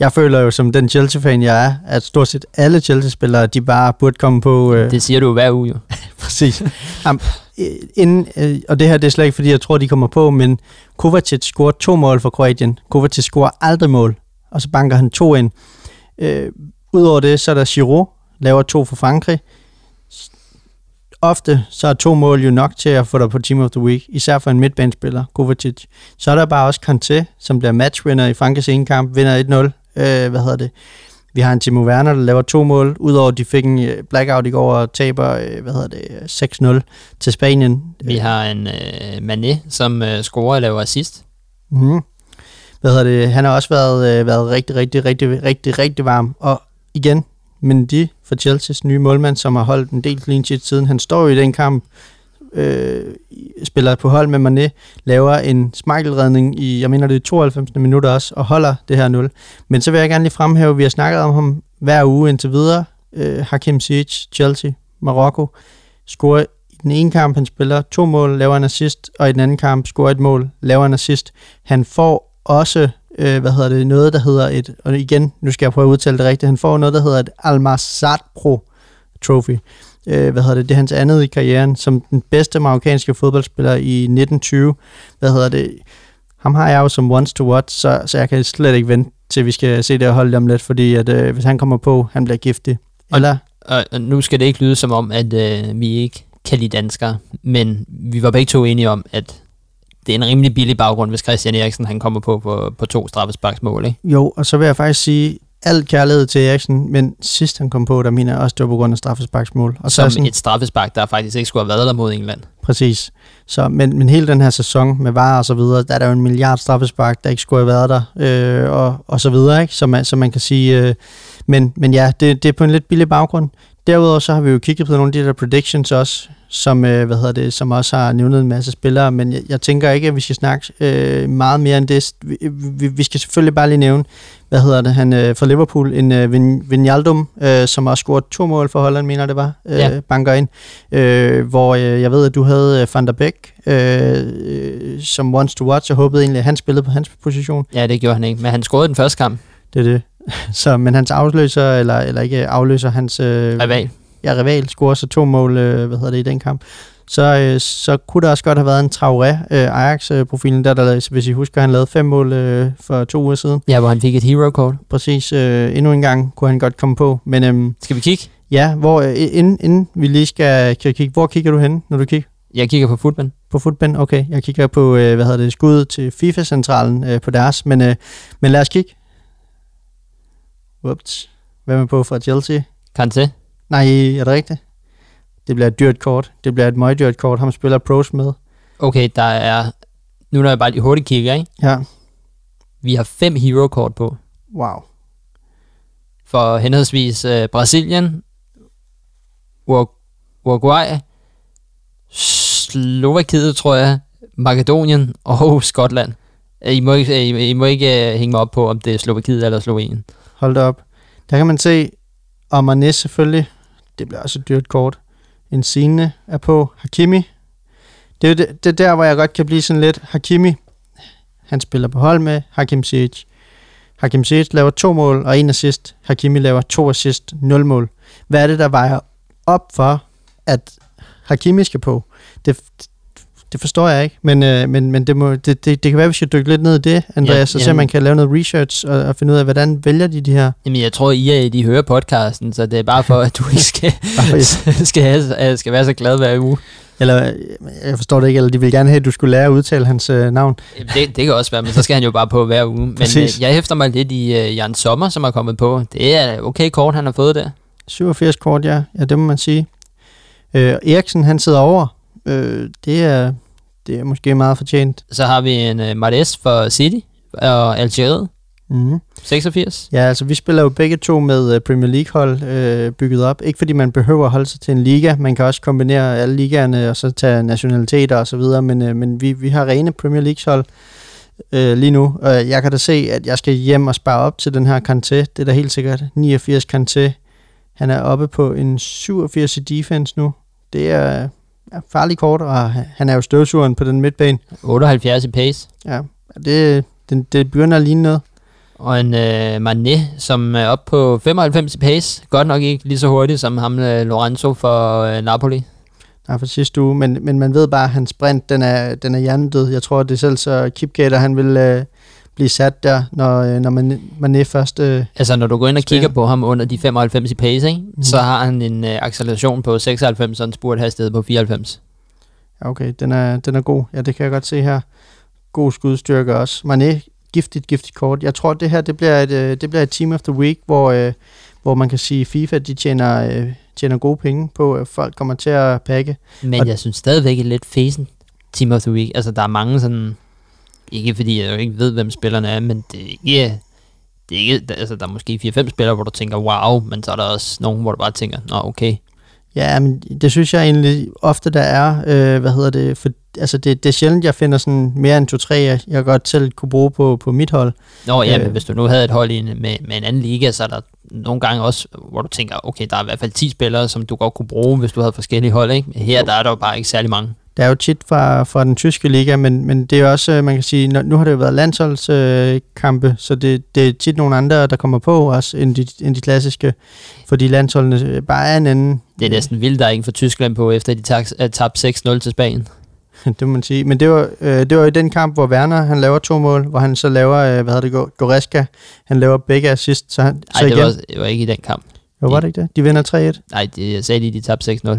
jeg føler jo som den Chelsea-fan, jeg er, at stort set alle Chelsea-spillere, de bare burde komme på... Øh, det siger du hver uge jo. præcis. Am, øh, inden, øh, og det her det er slet ikke, fordi jeg tror, de kommer på, men Kovacic scorer to mål for Kroatien. Kovacic scorer aldrig mål, og så banker han to ind. Øh, Udover det, så er der Giroud, laver to for Frankrig ofte så er to mål jo nok til at få dig på Team of the Week, især for en midtbanespiller, Kovacic. Så er der bare også Kanté, som bliver matchwinner i Frankrigs ene kamp, vinder 1-0. Øh, hvad hedder det? Vi har en Timo Werner, der laver to mål, udover at de fik en øh, blackout i går og taber, øh, hvad hedder det, 6-0 til Spanien. Vi har en øh, Mané, som øh, scorer og laver assist. Mm. Hvad hedder det? Han har også været, øh, været rigtig, rigtig, rigtig, rigtig, rigtig varm. Og igen, Mendy for Chelsea's nye målmand, som har holdt en del clean sheet siden. Han står jo i den kamp, øh, spiller på hold med Mané, laver en smakkelredning i, jeg mener det er 92. minutter også, og holder det her 0. Men så vil jeg gerne lige fremhæve, at vi har snakket om ham hver uge indtil videre. Øh, Hakim Ziyech, Chelsea, Marokko, scorer i den ene kamp, han spiller to mål, laver en assist, og i den anden kamp scorer et mål, laver en assist. Han får også øh, hvad hedder det, noget, der hedder et, og igen, nu skal jeg prøve at udtale det rigtigt, han får noget, der hedder et Almazat Pro Trophy. Øh, hvad hedder det, det er hans andet i karrieren, som den bedste marokkanske fodboldspiller i 1920. Hvad hedder det, ham har jeg jo som once to watch, så, så jeg kan slet ikke vente til vi skal se det og holde dem lidt, fordi at, øh, hvis han kommer på, han bliver giftig. Eller? Og, og nu skal det ikke lyde som om, at øh, vi ikke kan lide danskere, men vi var begge to enige om, at det er en rimelig billig baggrund, hvis Christian Eriksen han kommer på på, på to straffesparksmål, ikke? Jo, og så vil jeg faktisk sige, al kærlighed til Eriksen, men sidst han kom på, der mener jeg også, det var på grund af straffesparksmål. Og Som så sådan, et straffespark, der faktisk ikke skulle have været der mod England. Præcis. Så, men, men hele den her sæson med VAR og så videre, der er der jo en milliard straffespark, der ikke skulle have været der, øh, og, og så videre, ikke? Så man, så man kan sige, øh, men, men ja, det, det er på en lidt billig baggrund. Derudover så har vi jo kigget på nogle af de der predictions også, som, øh, hvad hedder det, som også har nævnet en masse spillere, men jeg, jeg tænker ikke, at vi skal snakke øh, meget mere end det. Vi, vi, vi skal selvfølgelig bare lige nævne, hvad hedder det, han øh, fra Liverpool, en øh, Vinaldum, øh, som har scoret to mål for Holland, mener det var, øh, ja. banker ind, øh, hvor øh, jeg ved, at du havde øh, Van der Beek øh, som wants to watch, og håbede egentlig, at han spillede på hans position. Ja, det gjorde han ikke, men han scorede den første kamp. Det er det. Så, men hans afløser, eller, eller ikke afløser, hans... Øh, rival. Ja, rival scorer så to mål, øh, hvad hedder det, i den kamp. Så, øh, så kunne der også godt have været en Traoré, øh, Ajax-profilen, der, der, hvis I husker, han lavede fem mål øh, for to uger siden. Ja, hvor han fik et hero-kort. Præcis. Øh, endnu en gang kunne han godt komme på. Men, øh, skal vi kigge? Ja, hvor, øh, inden, inden vi lige skal, skal kigge, hvor kigger du hen, når du kigger? Jeg kigger på Footband. På Footband, okay. Jeg kigger på, øh, hvad hedder det, skud til FIFA-centralen øh, på deres. Men, øh, men lad os kigge. Ups. Hvem er på fra Chelsea? Kanté. Nej, er det rigtigt? Det bliver et dyrt kort. Det bliver et meget dyrt kort. Ham spiller pros med. Okay, der er... Nu når jeg bare lige hurtigt kigger, ikke? Ja. Vi har fem hero-kort på. Wow. For henholdsvis uh, Brasilien, Uruguay, Slovakiet, tror jeg, Makedonien og Skotland. I må ikke, I, I må ikke uh, hænge mig op på, om det er Slovakiet eller Slovenien. Hold da op. Der kan man se, og Mané selvfølgelig, det bliver også et dyrt kort. En scene er på. Hakimi, det er det, det der, hvor jeg godt kan blive sådan lidt. Hakimi, han spiller på hold med Hakim Ziyech. Hakim Ziyech laver to mål og en assist. Hakimi laver to assist, nul mål. Hvad er det, der vejer op for, at Hakimi skal på? Det, det forstår jeg ikke, men, øh, men, men det, må, det, det, det kan være, at vi skal dykke lidt ned i det, Andreas, ja, så se, man kan lave noget research og, og finde ud af, hvordan vælger de de her. Jamen, jeg tror, I, er, de hører podcasten, så det er bare for, at du ikke skal, skal, have, skal være så glad hver uge. Eller, jeg forstår det ikke, eller de vil gerne have, at du skulle lære at udtale hans øh, navn. Det, det kan også være, men så skal han jo bare på hver uge. Men øh, jeg hæfter mig lidt i øh, Jan Sommer, som er kommet på. Det er okay kort, han har fået der. 87 kort, ja. Ja, det må man sige. Øh, Eriksen, han sidder over. Øh, det, er, det er måske meget fortjent. Så har vi en øh, Martes for City og Algeriet, Mm-hmm. 86. Ja, altså vi spiller jo begge to med øh, Premier League-hold øh, bygget op. Ikke fordi man behøver at holde sig til en liga. Man kan også kombinere alle ligaerne og så tage nationaliteter og så videre. Men, øh, men vi, vi har rene Premier League-hold øh, lige nu. Og jeg kan da se, at jeg skal hjem og spare op til den her Kanté. Det er da helt sikkert. 89 Kanté. Han er oppe på en 87 i defense nu. Det er farlig kort, og han er jo støvsugeren på den midtbane. 78 i pace. Ja, det, det, det begynder at ligne noget. Og en øh, Mané, som er oppe på 95 i pace. Godt nok ikke lige så hurtigt som ham øh, Lorenzo for øh, Napoli. Nej, for sidste uge, men, men man ved bare, at hans sprint, den er, den er hjernedød. Jeg tror, det er selv så Kipgater, han vil øh, blive sat der, når, øh, når man, man er først... Øh, Altså når du går ind og Spændende. kigger på ham under de 95 i pace, ikke? Mm. så har han en øh, acceleration på 96, og en spurthastighed på 94. ja, okay, den er, den er god. Ja, det kan jeg godt se her. God skudstyrke også. Mané, giftigt, giftigt kort. Jeg tror, det her det bliver, et, øh, det bliver et team of the week, hvor, øh, hvor man kan sige, FIFA de tjener, øh, tjener gode penge på, at folk kommer til at pakke. Men Og- jeg synes stadigvæk er lidt fesen Team of the Week. Altså der er mange sådan... Ikke fordi jeg jo ikke ved, hvem spillerne er, men det er ikke... Det er ikke, altså, der er måske 4-5 spillere, hvor du tænker, wow, men så er der også nogen, hvor du bare tænker, nå okay. Ja, men det synes jeg egentlig ofte, der er. Øh, hvad hedder det? For, altså, det, det er sjældent, jeg finder sådan mere end to-tre, jeg, jeg godt selv kunne bruge på, på mit hold. Nå ja, Øh. men hvis du nu havde et hold i en, med, med en anden liga, så er der nogle gange også, hvor du tænker, okay, der er i hvert fald 10 spillere, som du godt kunne bruge, hvis du havde forskellige hold, ikke? Her der er der jo bare ikke særlig mange. Der er jo tit fra, fra den tyske liga, men, men det er også, øh, man kan sige, nu, har det jo været landsholdskampe, øh, så det, det er tit nogle andre, der kommer på også, end de, end de klassiske, fordi landsholdene øh, bare er en anden. Det er næsten vildt, der er ingen fra Tyskland på, efter de tab- er tabt 6-0 til Spanien. det må man sige. Men det var, øh, det var i den kamp, hvor Werner, han laver to mål, hvor han så laver, øh, hvad hedder det, Go- Goreska, han laver begge assist, så, han, Nej, så det igen, var, det var ikke i den kamp. jo, var det ikke det? De vinder 3-1. Nej, det, jeg sagde lige, de tabte 6-0.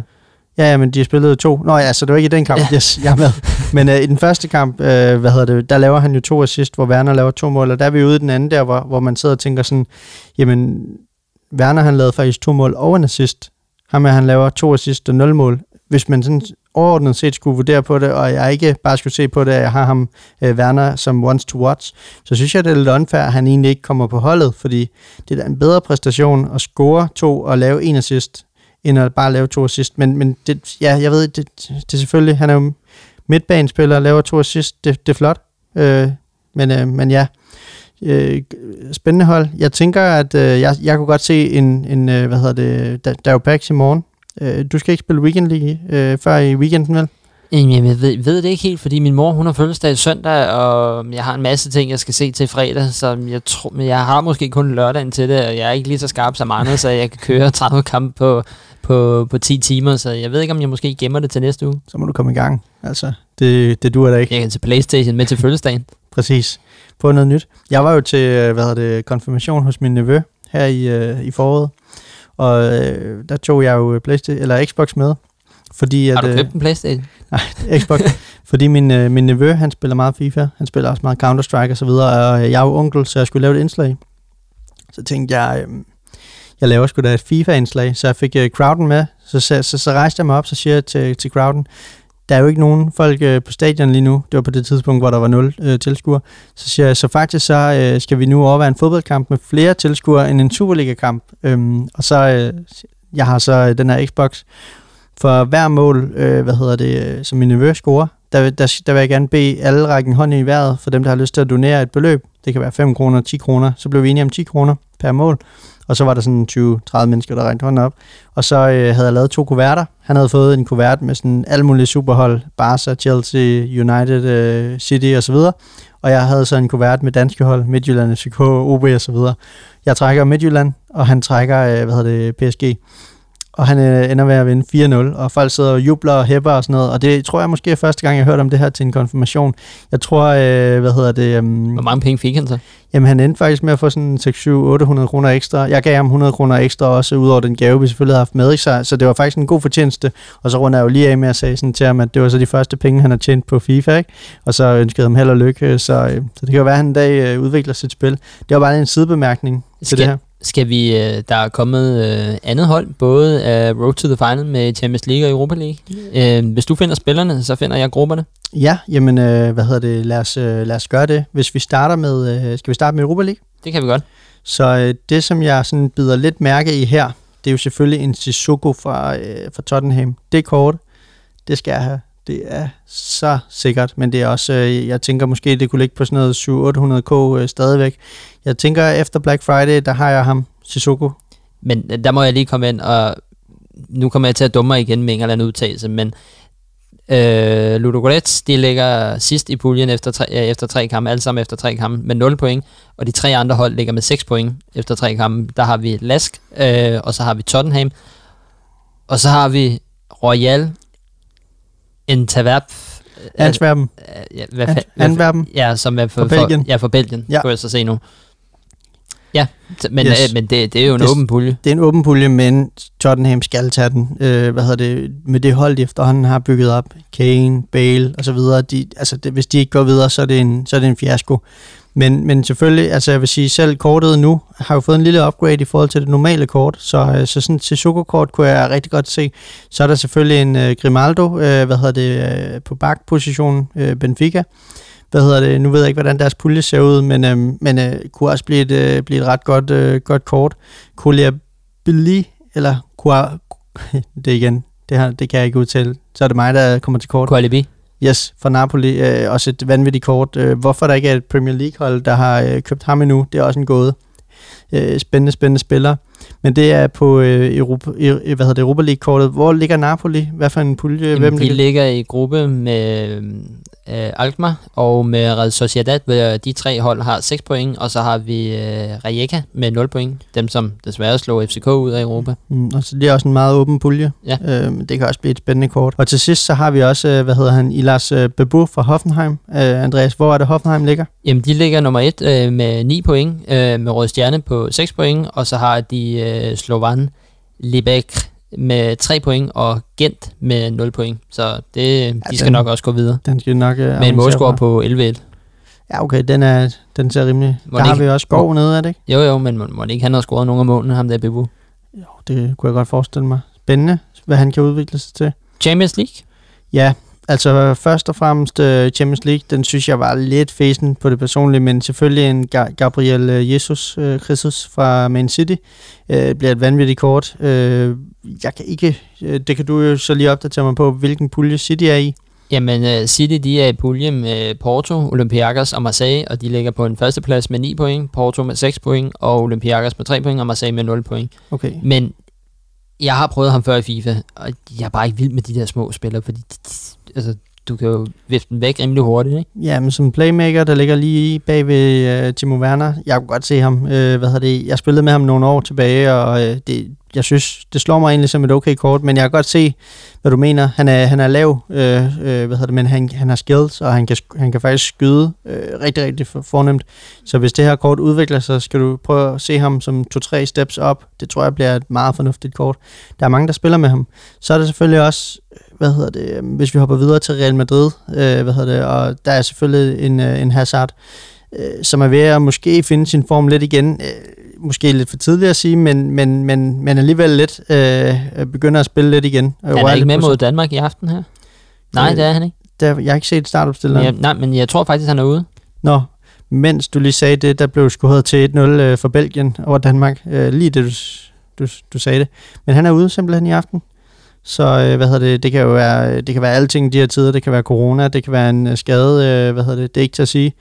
Ja, ja, men de spillede to. Nå ja, så det var ikke i den kamp, yes, jeg er med. Men øh, i den første kamp, øh, hvad hedder det, der laver han jo to assist, hvor Werner laver to mål, og der er vi ude i den anden der, hvor, hvor man sidder og tænker sådan, jamen, Werner han lavede faktisk to mål og en assist. Ham er, han laver to assist og nul mål. Hvis man sådan overordnet set skulle vurdere på det, og jeg ikke bare skulle se på det, at jeg har ham, øh, Werner, som wants to watch, så synes jeg, det er lidt unfair, at han egentlig ikke kommer på holdet, fordi det er da en bedre præstation at score to og lave en assist, end at bare lave to assist. Men, men det, ja, jeg ved, det, det er selvfølgelig, han er jo midtbanespiller, laver to assist, det, det er flot. Øh, men, øh, men ja, øh, spændende hold. Jeg tænker, at øh, jeg, jeg kunne godt se en, en øh, hvad hedder det, der, der er jo packs i morgen. Øh, du skal ikke spille Weekend League øh, før i weekenden, vel? Jamen, jeg ved, ved det ikke helt, fordi min mor, hun har fødselsdag søndag, og jeg har en masse ting, jeg skal se til fredag, så jeg, tror, men jeg har måske kun lørdagen til det, og jeg er ikke lige så skarp som andre, så jeg kan køre 30 kampe på, på, på 10 timer, så jeg ved ikke, om jeg måske gemmer det til næste uge. Så må du komme i gang. Altså, det, det duer da ikke. Jeg kan til Playstation med til fødselsdagen. Præcis. På noget nyt. Jeg var jo til, hvad hedder det, konfirmation hos min nevø her i, øh, i foråret. Og øh, der tog jeg jo Playstation, eller Xbox med. Fordi at, Har du øh, købt en Playstation? Xbox. fordi min, øh, min nevø, han spiller meget FIFA. Han spiller også meget Counter-Strike og så videre. Og øh, jeg er jo onkel, så jeg skulle lave et indslag. Så tænkte jeg, øh, jeg laver sgu da et FIFA-indslag. Så jeg fik øh, crowden med. Så, så, så, så rejste jeg mig op, så siger jeg til, til crowden, der er jo ikke nogen folk øh, på stadion lige nu. Det var på det tidspunkt, hvor der var nul øh, tilskuere. Så siger jeg, så faktisk så øh, skal vi nu overveje en fodboldkamp med flere tilskuere end en Superliga-kamp. Øhm, og så, øh, jeg har så øh, den her Xbox. For hver mål, øh, hvad hedder det, øh, som min nevø scorer, der, der, der vil jeg gerne bede alle rækken hånd i vejret, for dem, der har lyst til at donere et beløb. Det kan være 5 kroner, 10 kroner. Så blev vi enige om 10 kroner per mål. Og så var der sådan 20-30 mennesker, der rækte hånden op. Og så øh, havde jeg lavet to kuverter. Han havde fået en kuvert med sådan alle mulige superhold. Barca, Chelsea, United, øh, City og så videre. Og jeg havde så en kuvert med danske hold, Midtjylland, FCK, OB og så videre. Jeg trækker Midtjylland, og han trækker, øh, hvad hedder det, PSG og han øh, ender med at vinde 4-0, og folk sidder og jubler og hæpper og sådan noget, og det tror jeg måske er første gang, jeg har hørt om det her til en konfirmation. Jeg tror, øh, hvad hedder det... Um, Hvor mange penge fik han så? Jamen, han endte faktisk med at få sådan 6, 7, 800 kroner ekstra. Jeg gav ham 100 kroner ekstra også, udover den gave, vi selvfølgelig havde haft med i sig. Så det var faktisk en god fortjeneste. Og så runder jeg jo lige af med at sige sådan til ham, at det var så de første penge, han har tjent på FIFA, ikke? Og så ønskede ham held og lykke. Så, øh, så det kan jo være, at han en dag øh, udvikler sit spil. Det var bare en sidebemærkning til Skal- det her. Skal vi, øh, der er kommet øh, andet hold, både af Road to the Final med Champions League og Europa League. Øh, hvis du finder spillerne, så finder jeg grupperne. Ja, jamen, øh, hvad hedder det? Lad os, øh, lad os gøre det. Hvis vi starter med, øh, skal vi starte med Europa League? Det kan vi godt. Så øh, det, som jeg sådan bider lidt mærke i her, det er jo selvfølgelig en Sissoko fra, øh, fra Tottenham. Det er kort. Det skal jeg have. Det er så sikkert, men det er også, øh, jeg tænker måske, det kunne ligge på sådan noget 700-800k øh, stadigvæk. Jeg tænker, efter Black Friday, der har jeg ham, Sissoko. Men øh, der må jeg lige komme ind, og nu kommer jeg til at dumme mig igen med en eller anden udtalelse, men øh, Ludogorets, de ligger sidst i puljen efter tre, øh, efter tre kampe, alle sammen efter tre kampe, med 0 point, og de tre andre hold ligger med 6 point efter tre kampe. Der har vi Lask, øh, og så har vi Tottenham, og så har vi Royal, Antwerp, Antwerpen. ja, hvad, Ant- Antwerpen. Ja, som er for, Fra Belgien. For, ja, for Belgien, ja. Kunne jeg så se nu. Ja, men, Yes. øh, men det, det er jo en Det- åben pulje. Det er en åben pulje, men Tottenham skal tage den. Øh, hvad hedder det? Med det hold, de efterhånden har bygget op. Kane, Bale og så videre. De, altså, det, hvis de ikke går videre, så er det en, så er det en fiasko. Men, men selvfølgelig, altså jeg vil sige, selv kortet nu har jo fået en lille upgrade i forhold til det normale kort, så, øh, så sådan til Sissoko-kort kunne jeg rigtig godt se. Så er der selvfølgelig en øh, Grimaldo, øh, hvad hedder det, øh, på bakpositionen, øh, Benfica. Hvad hedder det, nu ved jeg ikke, hvordan deres pulje ser ud, men, øh, men øh, kunne også blive et, øh, blive et ret godt, øh, godt kort. Koulibaly, eller Kua, det igen, det, her, det kan jeg ikke udtale. Så er det mig, der kommer til kort. Koulibaly. Yes, for Napoli. Øh, også et vanvittigt kort. Øh, hvorfor der ikke er et Premier League-hold, der har øh, købt ham endnu, det er også en gåde. Øh, spændende, spændende spiller. Men det er på øh, Europa, øh, hvad hedder det, Europa League-kortet. Hvor ligger Napoli? Hvad for en pulje? Jamen, Hvem de ligger? ligger i gruppe med øh, Alkmaar og med Real Sociedad, de tre hold har 6 point, og så har vi øh, Rijeka med 0 point, dem som desværre slog FCK ud af Europa. Mm, og så det er også en meget åben pulje. Ja. Øh, det kan også blive et spændende kort. Og til sidst så har vi også, øh, hvad hedder han, Ilas øh, Bebu fra Hoffenheim. Øh, Andreas, hvor er det Hoffenheim ligger? Jamen, de ligger nummer 1 øh, med 9 point, øh, med Røde Stjerne på 6 point, og så har de øh, Slovan Libek med 3 point, og Gent med 0 point. Så det, de Ja, skal den- nok også gå videre. Den skal nok... Øh, Med en målscore på 11-1. Ja, okay, den, er, den ser rimelig... Må der har ikke- vi også Skov nede, er det ikke? Jo, jo, men må, må det ikke han har scoret nogle af målene, ham der Bebu. Jo, det kunne jeg godt forestille mig. Spændende, hvad han kan udvikle sig til. Champions League? Ja, altså først og fremmest uh, Champions League, den synes jeg var lidt fæsen på det personlige, men selvfølgelig en Ga- Gabriel øh, Jesus uh, Christus fra Man City uh, bliver et vanvittigt kort. Uh, jeg kan ikke, uh, det kan du jo så lige opdatere mig på, hvilken pulje City er i. Jamen, City de er i pulje med Porto, Olympiakos og Marseille, og de ligger på en førsteplads med 9 point, Porto med 6 point, og Olympiakos med 3 point, og Marseille med 0 point. Okay. Men jeg har prøvet ham før i FIFA, og jeg er bare ikke vild med de der små spillere, fordi de, de, altså, du kan jo vifte den væk rimelig hurtigt, ikke? Ja, men som playmaker, der ligger lige bag ved uh, øh, Timo Werner, jeg kunne godt se ham. Uh, hvad hedder det? Jeg spillede med ham nogle år tilbage, og uh, det, jeg synes, det slår mig egentlig som et okay kort, men jeg kan godt se, hvad du mener. Han er, han er lav, øh, øh, hvad hedder det, men han, han har skills, og han kan, han kan faktisk skyde øh, rigtig, rigtig fornemt. Så hvis det her kort udvikler sig, skal du prøve at se ham som to-tre steps op. Det tror jeg bliver et meget fornuftigt kort. Der er mange, der spiller med ham. Så er der selvfølgelig også, hvad hedder det, øh, hvis vi hopper videre til Real Madrid, øh, hvad hedder det, og der er selvfølgelig en, øh, en Hazard, øh, som er ved at måske finde sin form lidt igen. Øh, måske lidt for tidligt at sige, men, men, men, men alligevel lidt øh, begynder at spille lidt igen. Og Han er ikke med mod Danmark i aften her. Nej, Øh, det er han ikke. Der, jeg har ikke set startopstilleren. Ja, nej, men jeg tror faktisk, han er ude. Nå, mens du lige sagde det, der blev skudt til 1-0 øh, for Belgien over Danmark. Øh, lige det, du, du, du sagde det. Men han er ude simpelthen i aften. Så øh, hvad hedder det, det kan jo være, øh, det kan være alting de her tider. Det kan være corona, det kan være en øh, skade, øh, hvad hedder det, det er ikke til at sige.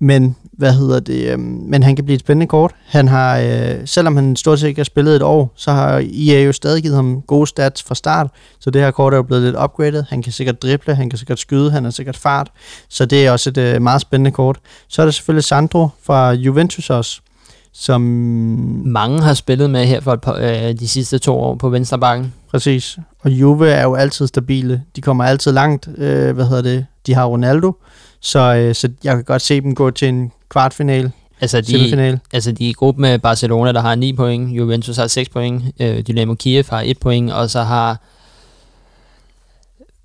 Men, hvad hedder det, øh, men han kan blive et spændende kort. Han har, øh, selvom han stort set ikke har spillet et år, så har EA jo stadig givet ham gode stats fra start. Så det her kort er jo blevet lidt upgraded. Han kan sikkert drible, han kan sikkert skyde, han har sikkert fart. Så det er også et øh, meget spændende kort. Så er der selvfølgelig Sandro fra Juventus også, som Mange har spillet med her for et par, øh, de sidste to år på venstre bakken. Præcis. Og Juve er jo altid stabile. De kommer altid langt. Øh, hvad hedder det? De har Ronaldo. Så, øh, så jeg kan godt se dem gå til en kvartfinal, Altså, de, semifinal. altså de er i gruppe med Barcelona, der har 9 point, Juventus har 6 point, øh, Dynamo Kiev har 1 point, og så har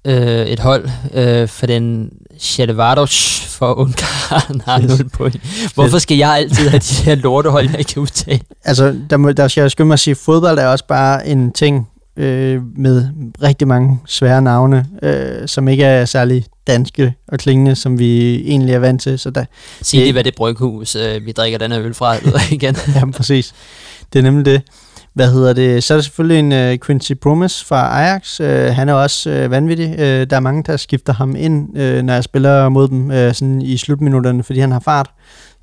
øh, et hold øh, for den Sjælevardos for Ungarn har Yes. 0 point. Hvorfor skal jeg altid have de her lortehold, jeg ikke kan udtale? Altså, der, må, der skal jeg skynde mig at sige, at fodbold er også bare en ting øh, med rigtig mange svære navne, øh, som ikke er særlig danske og klingende, som vi egentlig er vant til. Så der, Sig Det- lige, hvad det bryghus, øh, vi drikker den her øl fra, igen. ja, præcis. Det er nemlig det. Hvad hedder det? Så er der selvfølgelig en uh, Quincy Promes fra Ajax. Uh, han er også uh, vanvittig. Uh, der er mange, der skifter ham ind, uh, når jeg spiller mod dem uh, sådan i slutminutterne, fordi han har fart.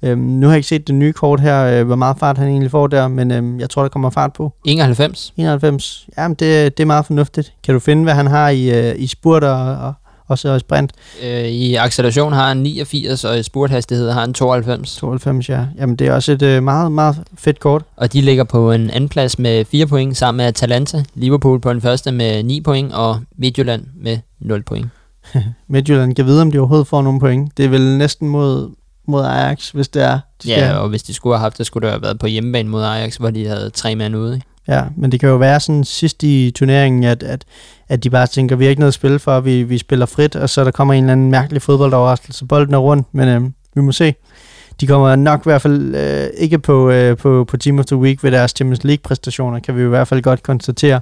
Uh, nu har jeg ikke set det nye kort her, uh, hvor meget fart han egentlig får der, men uh, jeg tror, der kommer fart på. 91. 91. Jamen, det, det er meget fornuftigt. Kan du finde, hvad han har i, uh, i spurt og, og også i sprint? Øh, I acceleration har han 89, og i spurthastighed har han 92. 92, ja. Jamen, det er også et uh, meget, meget fedt kort. Og de ligger på en anden plads med 4 point, sammen med Atalanta. Liverpool på den første med 9 point, og Midtjylland med 0 point. Midtjylland kan vide, om de overhovedet får nogle point. Det er vel næsten mod, mod Ajax, hvis det er. De skal, Ja, og hvis de skulle have haft det, skulle det have været på hjemmebane mod Ajax, hvor de havde tre mand ude. ikke? Ja, men det kan jo være sådan sidst i turneringen, at, at, at de bare tænker, vi har ikke noget at spille for, vi, vi spiller frit, og så der kommer en eller anden mærkelig fodboldoverraskelse. Bolden er rundt, men øh, vi må se. De kommer nok i hvert fald øh, ikke på, øh, på, på Team of the Week ved deres Champions League-præstationer, kan vi i hvert fald godt konstatere.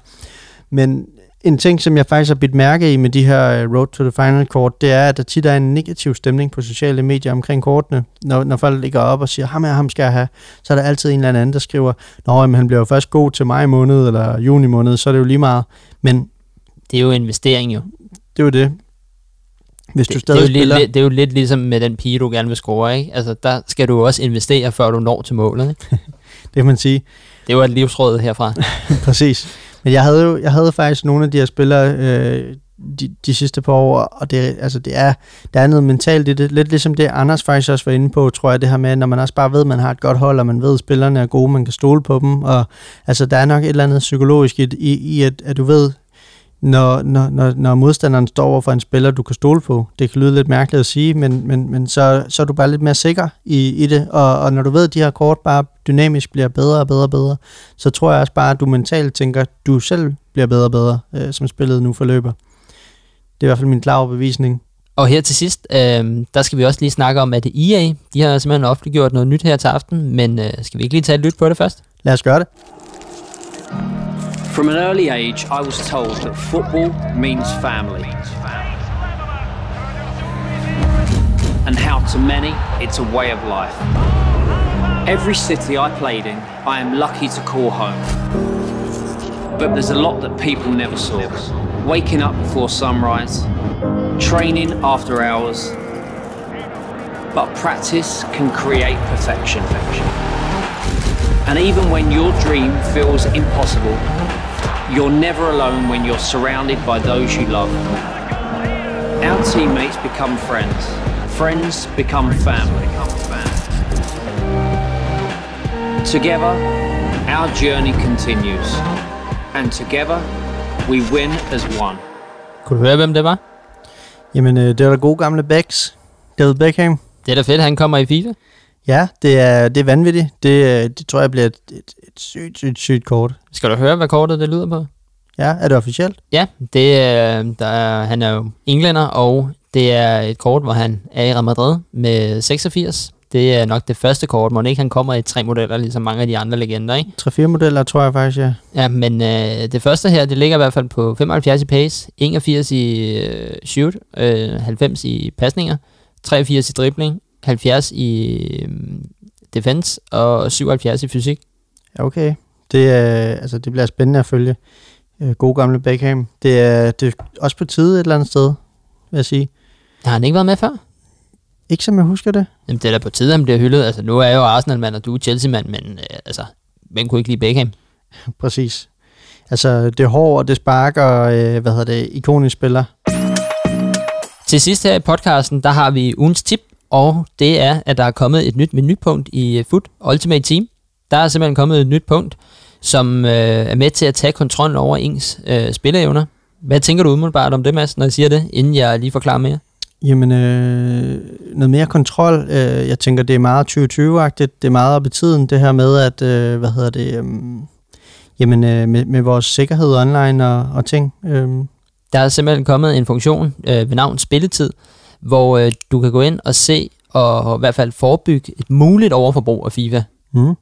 Men en ting, som jeg faktisk har bidt mærke i med de her øh, Road to the Final-kort, det er, at der tit er en negativ stemning på sociale medier omkring kortene. Når, når folk ligger op og siger, ham her, ham skal jeg have, så er der altid en eller anden, der skriver, Nå, jamen, han bliver jo først god til maj måned eller juni måned, så er det jo lige meget. Men Det er jo investering jo. det er jo det. Hvis du Det, det, stadig er jo spiller... lidt, det er jo lidt ligesom med den pige, du gerne vil score, ikke? Altså, der skal du også investere, før du når til målet, ikke? Det kan man sige. Det var et livsråd herfra. Præcis. Men jeg havde jo jeg havde faktisk nogle af de her spillere øh, de, de sidste par år, og det, altså det er, der er noget mentalt i det. Lidt ligesom det, Anders faktisk også var inde på, tror jeg, det her med, når man også bare ved, at man har et godt hold, og man ved, at spillerne er gode, man kan stole på dem. Og altså, der er nok et eller andet psykologisk i, i, i at, at du ved, når, når, når, når modstanderen står over for en spiller, du kan stole på. Det kan lyde lidt mærkeligt at sige, men, men, men så, så er du bare lidt mere sikker i, i det. Og, og når du ved, at de her kort bare dynamisk bliver bedre og bedre og bedre, så tror jeg også bare, at du mentalt tænker, at du selv bliver bedre og bedre, øh, som spillet nu forløber. Det er i hvert fald min klare overbevisning. Og her til sidst, øh, der skal vi også lige snakke om, at EA, de har simpelthen offentliggjort noget nyt her til aften, men øh, skal vi ikke lige tage et lyt på det først? Lad os gøre det. From an early age, I was told that football means family. And how to many, it's a way of life. Every city I played in, I am lucky to call home. But there's a lot that people never saw. Waking up before sunrise, training after hours. But practice can create perfection. And even when your dream feels impossible, you're never alone when you're surrounded by those you love. Our teammates become friends, friends become family. Together, our journey continues, and together, we win as one. Kunne du høre, hvem det var? Jamen, øh, det er der gode gamle backs. David Beckham. Det er da fedt, han kommer i FIFA. Ja, det er, det er vanvittigt. Det, øh, det tror jeg bliver et, et, et sygt, sygt, sygt kort. Skal du høre, hvad kortet det lyder på? Ja, er det officielt? Ja, det er, der er, han er jo englænder, og det er et kort, hvor han er i Real Madrid med 86. Det er nok det første kort, hvor ikke han kommer i tre modeller, ligesom mange af de andre legender, ikke? 3-4 modeller, tror jeg faktisk, ja. Ja, men øh, det første her, det ligger i hvert fald på 75 i pace, 81 i øh, shoot, øh, 90 i pasninger, 83 i dribling, 70 i øh, defense og 77 i fysik. Ja, okay. Det, er, altså, det bliver spændende at følge. Øh, gode gamle Beckham. Det er, det er også på tide et eller andet sted, vil jeg sige. Har han ikke været med før? Ikke som jeg husker det. Jamen, det er da på tide, han bliver hyldet. Altså, nu er jeg jo Arsenal-mand, og du er Chelsea-mand, men øh, altså, hvem kunne ikke lide Beckham? Præcis. Altså, det hår, og det sparker, øh, hvad hedder det, ikonisk spiller. Til sidst her i podcasten, der har vi ugens tip, og det er, at der er kommet et nyt menupunkt i øh, Foot Ultimate Team. Der er simpelthen kommet et nyt punkt, som øh, er med til at tage kontrollen over ens øh, spilleevner. Hvad tænker du umiddelbart om det, Mads, når jeg siger det, inden jeg lige forklarer mere? Jamen, øh, noget mere kontrol. Øh, jeg tænker, det er meget 2020-agtigt. Det er meget op i tiden, det her med, at, øh, hvad hedder det, øh, jamen, øh, med, med vores sikkerhed online og, og ting. Øh. Der er simpelthen kommet en funktion øh, ved navn Spilletid, hvor øh, du kan gå ind og se, og, og i hvert fald forebygge et muligt overforbrug af FIFA. Mm. Øh,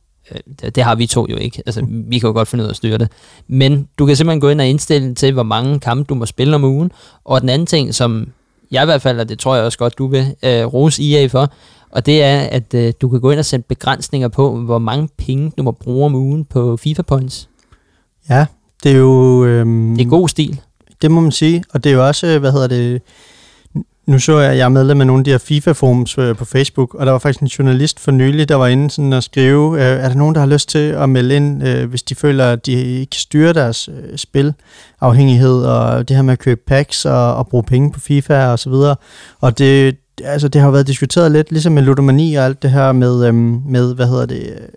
det, det har vi to jo ikke. Altså, vi kan jo godt finde ud af at styre det. Men du kan simpelthen gå ind og indstille til, hvor mange kampe du må spille om ugen. Og den anden ting, som jeg i hvert fald, og det tror jeg også godt, du vil øh, rose EA for, og det er, at øh, du kan gå ind og sætte begrænsninger på, hvor mange penge du må bruge om ugen på FIFA Points. Ja, det er jo... Øh, Det er god stil. Det må man sige, og det er jo også, øh, hvad hedder det, nu så jeg, jeg er medlem af nogle af de her FIFA-forums øh, på Facebook, og der var faktisk en journalist for nylig, der var inde sådan at skrive, øh, er der nogen, der har lyst til at melde ind, øh, hvis de føler, at de ikke styrer deres øh, spilafhængighed, og det her med at købe packs og, og bruge penge på FIFA og så videre. Og det, altså, det har været diskuteret lidt, ligesom med ludomani og alt det her med, øhm, med hvad hedder det, øh,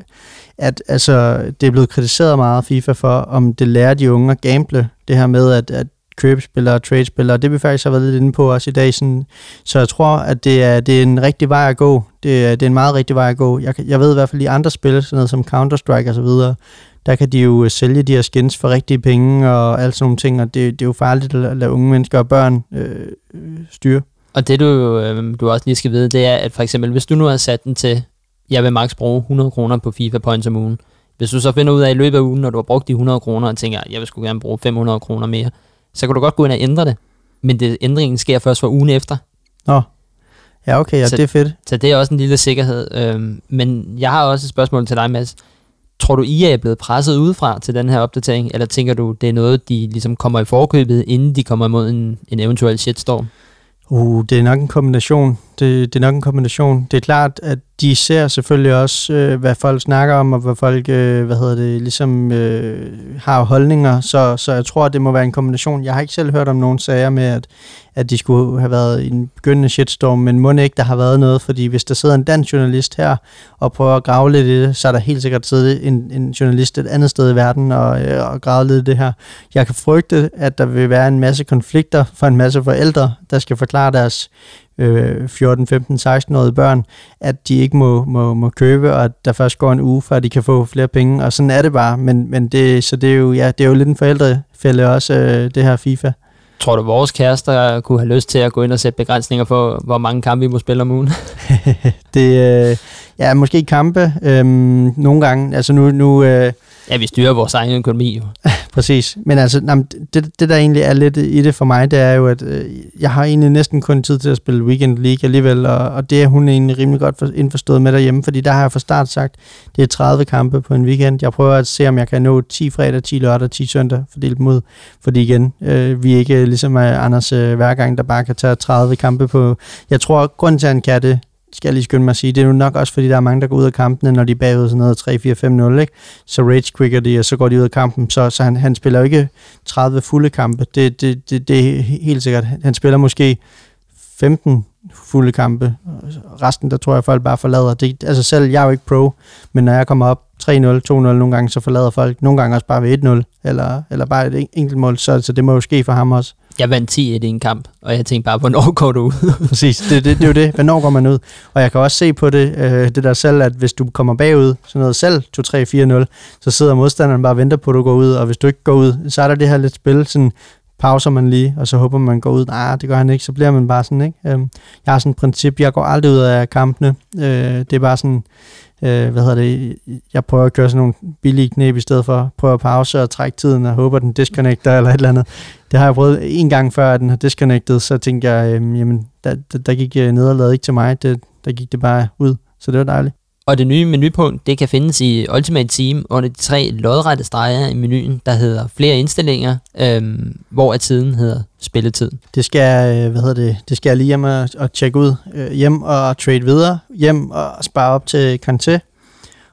at altså, det er blevet kritiseret meget FIFA for, om det lærer de unge at gamble, det her med, at, at købespillere og tradespillere, det vi faktisk har været lidt inde på også i dag. Sådan, så jeg tror, at det er, det er en rigtig vej at gå. Det er, det er en meget rigtig vej at gå. Jeg, jeg ved i hvert fald i andre spil, sådan noget som Counter-Strike og så videre, der kan de jo øh, sælge de her skins for rigtige penge og alt sådan nogle ting, og det, det er jo farligt at lade unge mennesker og børn øh, øh, styre. Og det du, øh, du også lige skal vide, det er, at for eksempel, hvis du nu har sat den til, jeg vil maks bruge 100 kroner på FIFA Points om ugen. Hvis du så finder ud af i løbet af ugen, når du har brugt de 100 kroner, og tænker, jeg vil sgu gerne bruge 500 kroner mere, så kan du godt gå ind og ændre det. Men det, ændringen sker først for ugen efter. Nå, ja okay, ja, Så- det er fedt. Så det er også en lille sikkerhed. Øhm, men jeg har også et spørgsmål til dig, Mads. Tror du, IA er blevet presset udefra til den her opdatering, eller tænker du, det er noget, de ligesom kommer i forkøbet, inden de kommer imod en, en eventuel shitstorm? Uh, det er nok en kombination. Det, det er nok en kombination. Det er klart, at de ser selvfølgelig også, øh, hvad folk snakker om, og hvad folk, øh, hvad hedder det, ligesom øh, har holdninger. Så, så jeg tror, det må være en kombination. Jeg har ikke selv hørt om nogen sager med, at, at de skulle have været i en begyndende shitstorm, men må ikke, der har været noget, fordi hvis der sidder en dansk journalist her og prøver at grave lidt i det, så er der helt sikkert siddet en, en journalist et andet sted i verden og, øh, og grave lidt i det her. Jeg kan frygte, at der vil være en masse konflikter for en masse forældre, der skal forklare deres øh, 14, 15, 16-årige børn, at de ikke må, må, må købe, og at der først går en uge, før de kan få flere penge, og sådan er det bare, men, men det, så det er jo, ja, det er jo lidt en forældrefælde også, øh, det her FIFA. Tror du, vores kærester kunne have lyst til at gå ind og sætte begrænsninger for, hvor mange kampe vi må spille om ugen? det, øh, ja, måske kampe, øh, nogle gange, altså nu, nu øh, ja, vi styrer vores egen økonomi jo. Præcis, men altså, nej, det, det der egentlig er lidt i det for mig, det er jo, at øh, jeg har egentlig næsten kun tid til at spille Weekend League alligevel, og, og det er hun egentlig rimelig godt for, indforstået med derhjemme, fordi der har jeg fra start sagt, det er 30 kampe på en weekend. Jeg prøver at se, om jeg kan nå 10 fredag, 10 lørdag, 10 søndag, fordelt mod, fordi igen, øh, vi er ikke ligesom øh, Anders øh, hver gang, der bare kan tage 30 kampe på. Jeg tror, at grunden til, at han kan det, skal jeg lige skynde mig at sige, det er jo nok også, fordi der er mange, der går ud af kampene, når de er bagud sådan noget 3-4-5-0, ikke? Så rage quicker de, og så går de ud af kampen. Så, så han, han spiller jo ikke 30 fulde kampe. Det, det, det, det er helt sikkert. Han spiller måske 15 fulde kampe. Resten, der tror jeg, folk bare forlader. Det, altså selv, jeg er jo ikke pro, men når jeg kommer op 3-0, 2-0 nogle gange, så forlader folk nogle gange også bare ved 1-0, eller, eller bare et enkelt mål, så, så det må jo ske for ham også. Jeg vandt 10 i en kamp, og jeg tænkte bare, hvornår går du ud? Præcis, det, det, det er jo det. Hvornår går man ud? Og jeg kan også se på det, øh, det der selv, at hvis du kommer bagud, sådan noget selv, 2-3-4-0, så sidder modstanderen bare og venter på, at du går ud, og hvis du ikke går ud, så er der det her lidt spil, sådan pauser man lige, og så håber man går ud. Nej, det gør han ikke, så bliver man bare sådan, ikke? Øhm, jeg har sådan et princip, jeg går aldrig ud af kampene. Øh, det er bare sådan, øh, hvad hedder det, jeg prøver at køre sådan nogle billige knæb i stedet for, prøver at pause og trække tiden og håber, den disconnecter eller et eller andet. Det har jeg prøvet en gang før, at den har disconnected, så tænkte jeg, øh, jamen, der, der, der gik øh, nederlaget ikke til mig, det, der gik det bare ud, så det var dejligt. Og det nye menupunkt, det kan findes i Ultimate Team under de tre lodrette streger i menuen, der hedder flere indstillinger, øhm, hvor at tiden hedder spilletid. Det skal, øh, hvad hedder det, det skal jeg lige hjem og, og tjekke ud, øh, hjem og trade videre, hjem og spare op til Kanté,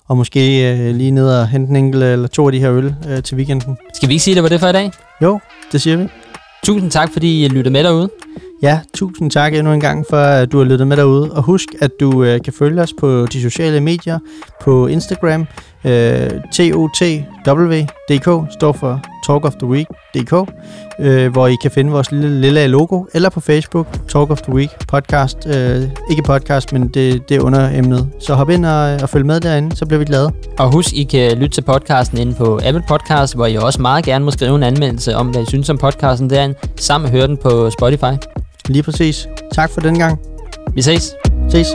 og måske øh, lige ned og hente en enkelt eller to af de her øl øh, til weekenden. Skal vi ikke sige, det var det for i dag? Jo, det siger vi. Tusind tak, fordi I lyttede med derude. Ja, tusind tak endnu en gang for, at du har lyttet med derude. Og husk, at du øh, kan følge os på de sociale medier, på Instagram, øh, TOTW.dk, står for Talk of the Week.dk, øh, hvor I kan finde vores lille lille logo, eller på Facebook, Talk of the Week podcast. Øh, ikke podcast, men det, det er under emnet. Så hop ind og, og følg med derinde, så bliver vi glade. Og husk, I kan lytte til podcasten inde på Apple Podcast, hvor I også meget gerne må skrive en anmeldelse om, hvad I synes om podcasten derinde, sammen med høre den på Spotify. Lige præcis. Tak for den gang. Vi ses. Ses.